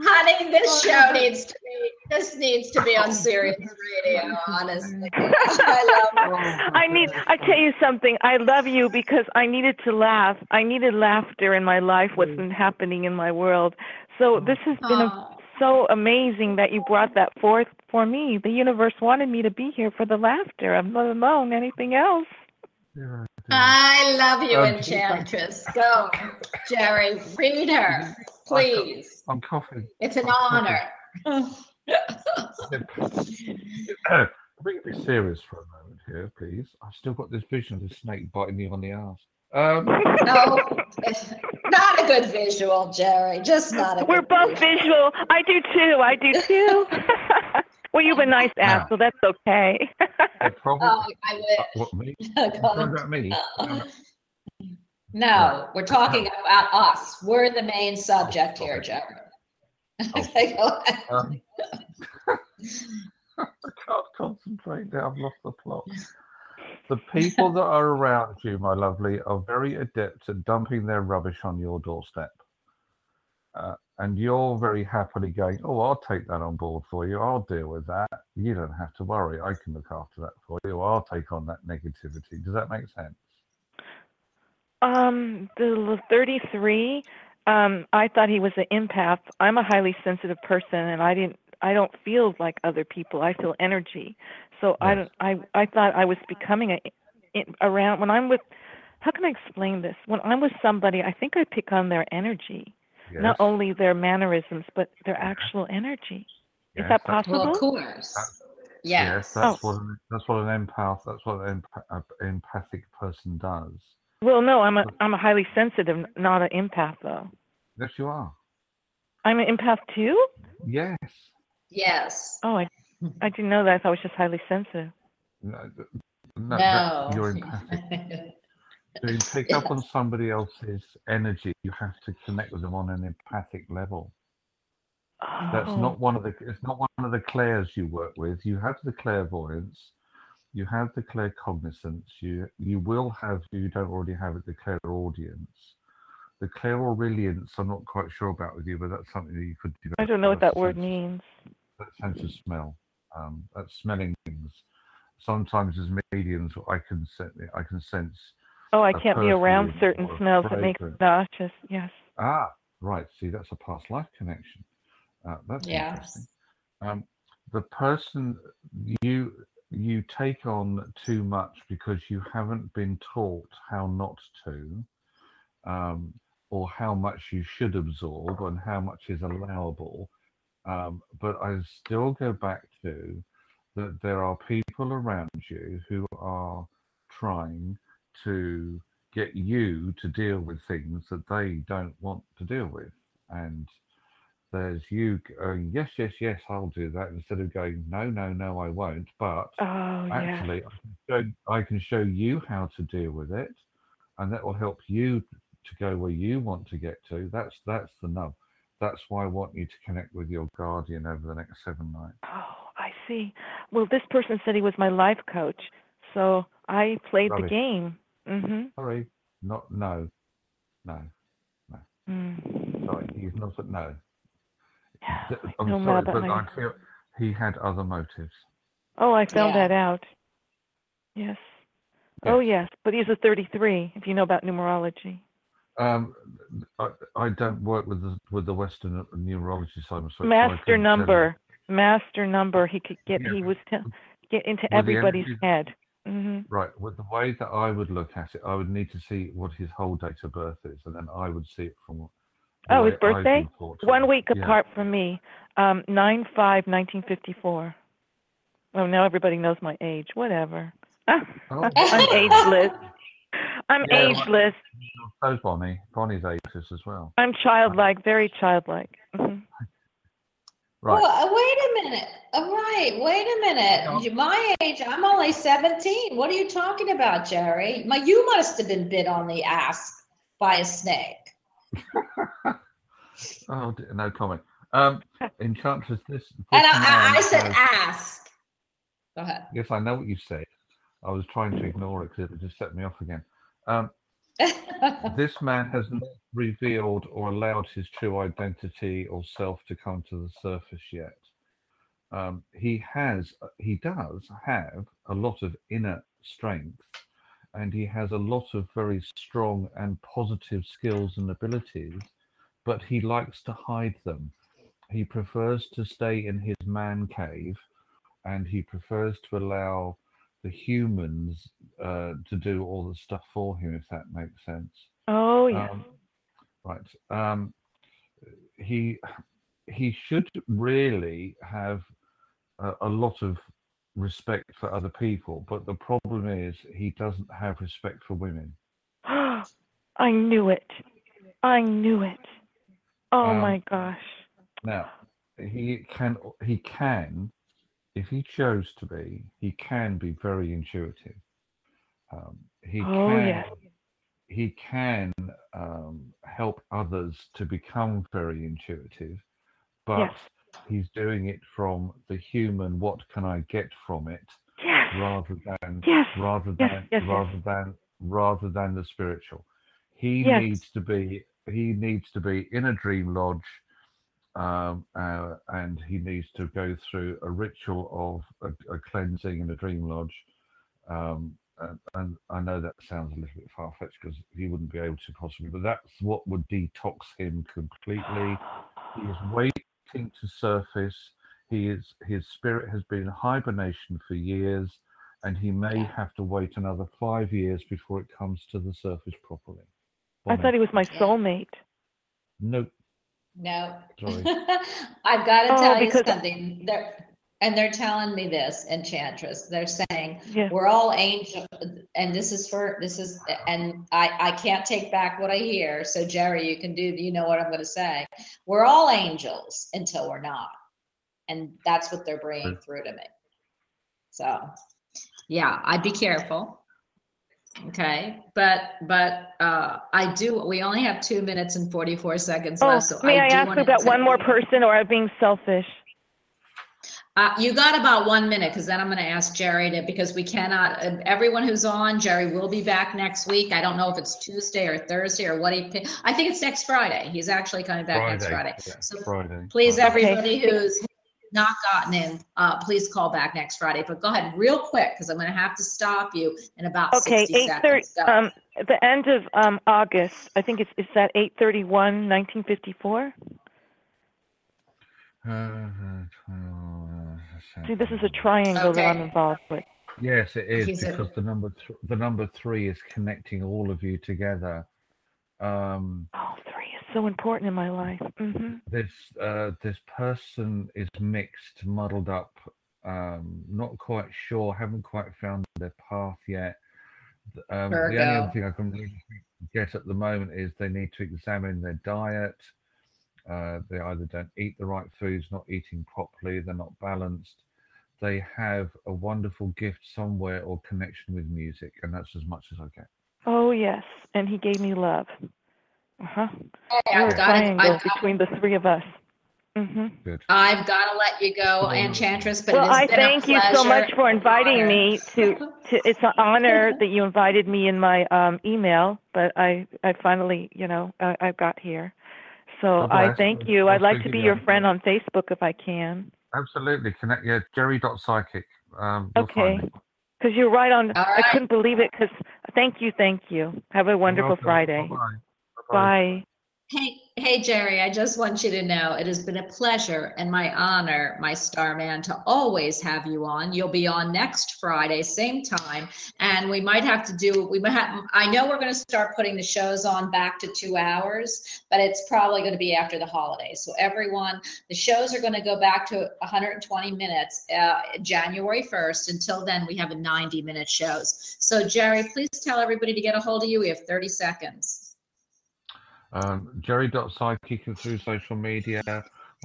Speaker 1: honey, this show needs to be this needs to be on Sirius Radio. Honestly, I love it.
Speaker 6: I need I tell you something. I love you because I needed to laugh. I needed laughter in my life what's been happening in my world. So this has been a so amazing that you brought that forth for me. The universe wanted me to be here for the laughter. I'm not alone. Anything else?
Speaker 2: Yeah,
Speaker 1: I love you,
Speaker 2: Um,
Speaker 1: Enchantress. Go, Jerry, read her, please.
Speaker 2: I'm coughing.
Speaker 1: It's an
Speaker 2: I'm coughing.
Speaker 1: honor.
Speaker 2: We can be serious for a moment here, please. I've still got this vision of the snake biting me on the ass. Um,
Speaker 1: No, not a good visual, Jerry. Just not a
Speaker 6: We're
Speaker 1: good
Speaker 6: both
Speaker 1: visual.
Speaker 6: visual. I do too. I do too. well, you've been nice ass, so that's okay.
Speaker 2: the problem.
Speaker 1: Oh, I
Speaker 2: Uh,
Speaker 1: wish.
Speaker 2: what me? About me?
Speaker 1: No, we're talking about us. We're the main subject here, Jerry. Okay, go ahead.
Speaker 2: Um, I can't concentrate now. I've lost the plot. The people that are around you, my lovely, are very adept at dumping their rubbish on your doorstep. Uh, and you're very happily going, Oh, I'll take that on board for you. I'll deal with that. You don't have to worry. I can look after that for you. I'll take on that negativity. Does that make sense?
Speaker 6: Um, the 33, um, I thought he was an empath. I'm a highly sensitive person, and I didn't. I don't feel like other people. I feel energy. So I don't. I I thought I was becoming a in, around when I'm with. How can I explain this? When I'm with somebody, I think I pick on their energy,
Speaker 2: Yes.
Speaker 6: not only their mannerisms, but their actual energy. Is that
Speaker 2: possible?
Speaker 1: Well, of
Speaker 6: possible?
Speaker 1: course.
Speaker 2: Yes,
Speaker 1: Yes. Oh.
Speaker 2: that's
Speaker 6: Oh.
Speaker 2: what an, that's what an empath. That's what an empa- empathic person does.
Speaker 6: Well, no, I'm a I'm a highly sensitive, not an empath though.
Speaker 2: Yes, you are.
Speaker 6: I'm an empath too.
Speaker 2: Yes.
Speaker 1: Yes.
Speaker 6: Oh, I I didn't know that. I thought I was just highly sensitive.
Speaker 2: No, no,
Speaker 1: No.
Speaker 2: you're empathic. To pick up on somebody else's energy, you have to connect with them on an empathic level. That's
Speaker 6: Oh.
Speaker 2: not one of the. It's not one of the clairs you work with. You have the clairvoyance, you have the claircognizance. You you will have. You don't already have it. The clairaudience, the clairaudience. I'm not quite sure about with you, but that's something that you could develop.
Speaker 6: I don't know what that word
Speaker 2: sense-
Speaker 6: means.
Speaker 2: That sense of smell. Um, that's smelling things. Sometimes as mediums, I can sense. I can sense.
Speaker 6: Oh, I can't be around certain smells that make me
Speaker 2: fragrance.
Speaker 6: nauseous. Yes.
Speaker 2: Ah, right. See, that's a past life connection. Uh, that's interesting.
Speaker 1: Yes.
Speaker 2: Um, the person you you take on too much because you haven't been taught how not to, um, or how much you should absorb and how much is allowable. Um, but I still go back to that there are people around you who are trying to get you to deal with things that they don't want to deal with. And there's you going, yes, yes, yes, I'll do that, instead of going, no, no, no, I won't. But
Speaker 6: Oh, yeah.
Speaker 2: actually, I can, show, I can show you how to deal with it, and that will help you to go where you want to get to. That's that's the nub. That's why I want you to connect with your guardian over the next seven nights.
Speaker 6: Oh, I see. Well, this person said he was my life coach, so I played the
Speaker 2: Rubbish.
Speaker 6: game. Mhm.
Speaker 2: Sorry, not no, no.
Speaker 6: Mm.
Speaker 2: Sorry, he's not. a- No,
Speaker 6: Yeah, I
Speaker 2: I'm
Speaker 6: know
Speaker 2: sorry, but
Speaker 6: my-
Speaker 2: I feel he had other motives.
Speaker 6: Oh, I found
Speaker 1: Yeah.
Speaker 6: that out. Yes. Oh, yes. But he's a 33, if you know about numerology.
Speaker 2: Um, I, I don't work with the with the Western numerology side. I'm so
Speaker 6: Master
Speaker 2: couldn't tell you.
Speaker 6: number. Master number. He could get,
Speaker 2: Yeah,
Speaker 6: he was, te- get into
Speaker 2: the
Speaker 6: everybody's
Speaker 2: energies-
Speaker 6: head. Hmm
Speaker 2: Right. With the way that I would look at it, I would need to see what his whole date of birth is, and then I would see it from.
Speaker 6: Oh, his birthday? One week
Speaker 2: Yeah.
Speaker 6: apart from me. Um, 9 5 1954. Oh, now everybody knows my age. Whatever.
Speaker 2: Oh.
Speaker 6: I'm ageless. I'm
Speaker 2: Yeah,
Speaker 6: ageless.
Speaker 2: So's Bonnie. Bonnie's ageless as well.
Speaker 6: I'm childlike, very childlike.
Speaker 2: Right.
Speaker 1: Well, uh, wait a minute. All right, wait a minute. My age, I'm only 17. What are you talking about, Jerry? My, you must have been bit on the ass by a snake.
Speaker 2: oh, d- no comment. Um, Enchantress, this. this
Speaker 1: And I, I, I said ask. Go ahead.
Speaker 2: Yes, I know what you said. I was trying to ignore it because it just set me off again. Um, this man has not revealed or allowed his true identity or self to come to the surface yet. Um, he has, he does have a lot of inner strength, and he has a lot of very strong and positive skills and abilities, but he likes to hide them. he prefers to stay in his man cave, and he prefers to allow the humans uh, to do all the stuff for him, if that makes sense.
Speaker 6: Oh yes.
Speaker 2: Um, right. Um, he he should really have a, a lot of respect for other people, but the problem is he doesn't have respect for women.
Speaker 6: I knew it. I knew it. Oh
Speaker 2: Um,
Speaker 6: my gosh.
Speaker 2: Now, he can he can, if he chose to be, he can be very intuitive. Um, he
Speaker 6: Oh,
Speaker 2: can
Speaker 6: yes.
Speaker 2: he can um, help others to become very intuitive, but
Speaker 6: Yes.
Speaker 2: he's doing it from the human. What can I get from it,
Speaker 6: Yes.
Speaker 2: rather than
Speaker 6: Yes.
Speaker 2: rather than rather than rather than the spiritual. He needs to be he needs to be in a dream lodge, um, uh, and he needs to go through a ritual of a, a cleansing in a dream lodge. Um, and, and I know that sounds a little bit far fetched because he wouldn't be able to possibly, but that's what would detox him completely. He is waiting to surface. He is his spirit has been in hibernation for years, and he may have to wait another five years before it comes to the surface properly.
Speaker 6: I thought he was my soulmate.
Speaker 2: Nope.
Speaker 1: No.
Speaker 2: Sorry.
Speaker 1: I've got to
Speaker 6: Oh,
Speaker 1: tell you something. They're, and they're telling me this, Enchantress. They're saying,
Speaker 6: Yeah.
Speaker 1: we're all angels, and this is for, this is, and I, I can't take back what I hear. So Jerry, you can do, you know what I'm going to say. We're all angels until we're not. And that's what they're bringing through to me. So, yeah, I'd be careful. Okay, but, but, uh, I do, we only have two minutes and 44 seconds
Speaker 6: Oh,
Speaker 1: left, so
Speaker 6: may I
Speaker 1: do
Speaker 6: ask
Speaker 1: wanna
Speaker 6: about one more person or I'm being selfish?
Speaker 1: Uh, you got about one minute, because then I'm gonna ask Jerry to, because we cannot, uh, everyone who's on, Jerry will be back next week. I don't know if it's Tuesday or Thursday or what he, I think it's next Friday. He's actually coming back next Friday.
Speaker 2: yeah,
Speaker 1: So
Speaker 2: Friday.
Speaker 1: Please,
Speaker 2: Friday.
Speaker 1: everybody who's not gotten in, uh, please call back next Friday, but go ahead real quick, because I'm gonna have to stop you in about
Speaker 6: Okay,
Speaker 1: sixty
Speaker 6: eight thirty,
Speaker 1: seconds. Go.
Speaker 6: um, at the end of, um, August, I think it's, is that eight thirty-one, nineteen fifty-four? See, this is a triangle that I'm involved with.
Speaker 2: Yes, it is
Speaker 1: He's a-
Speaker 2: because the number th- the number three is connecting all of you together. Um,
Speaker 6: Oh, three is so important in my life. hmm
Speaker 2: this uh, this person is mixed, muddled up, um, not quite sure, haven't quite found their path yet. Um, the only other thing I can really get at the moment is they need to examine their diet. Uh, they either don't eat the right foods, not eating properly, they're not balanced. They have a wonderful gift somewhere or connection with music, and that's as much as I get.
Speaker 6: Oh, yes, and he gave me love. Uh-huh.
Speaker 1: Hey, I've
Speaker 6: a
Speaker 1: got
Speaker 6: triangle
Speaker 1: to, I've,
Speaker 6: between the three of us. hmm
Speaker 2: Good.
Speaker 1: I've got to let you go, Enchantress, but it
Speaker 6: Well,
Speaker 1: has
Speaker 6: I
Speaker 1: been a
Speaker 6: thank you so much for inviting
Speaker 1: honor.
Speaker 6: me to, to, it's an honor that you invited me in my, um, email, but I, I finally, you know, I, I got here. So
Speaker 2: God
Speaker 6: I thank you.
Speaker 2: I'll
Speaker 6: I'd like to be
Speaker 2: again.
Speaker 6: your friend on Facebook if I can.
Speaker 2: Absolutely. Connect. Yeah, Jerry.psychic. Um, you'll
Speaker 6: Okay. Because you're right on,
Speaker 1: All
Speaker 6: I couldn't believe it, because, thank you, thank you. Have a wonderful. Friday.
Speaker 2: Bye-bye. Bye-bye.
Speaker 6: Bye.
Speaker 1: Hey, hey, Jerry, I just want you to know it has been a pleasure and my honor, my starman, to always have you on. You'll be on next Friday, same time. And we might have to do, we might have, I know we're going to start putting the shows on back to two hours, but it's probably going to be after the holidays. So everyone, the shows are going to go back to 120 minutes, uh, January 1st. Until then, we have a 90 minute shows. So Jerry, please tell everybody to get a hold of you. We have 30 seconds.
Speaker 2: Um, Jerry.psychic and through social media,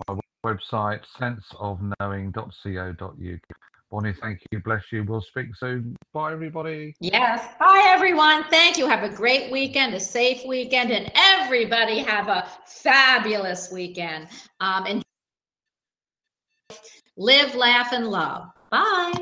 Speaker 2: my website, senseofknowing.co.uk. Bonnie, thank you. Bless you. We'll speak soon. Bye, everybody.
Speaker 1: Yes. Bye, everyone. Thank you. Have a great weekend, a safe weekend, and everybody have a fabulous weekend. Um, and live, laugh, and love. Bye.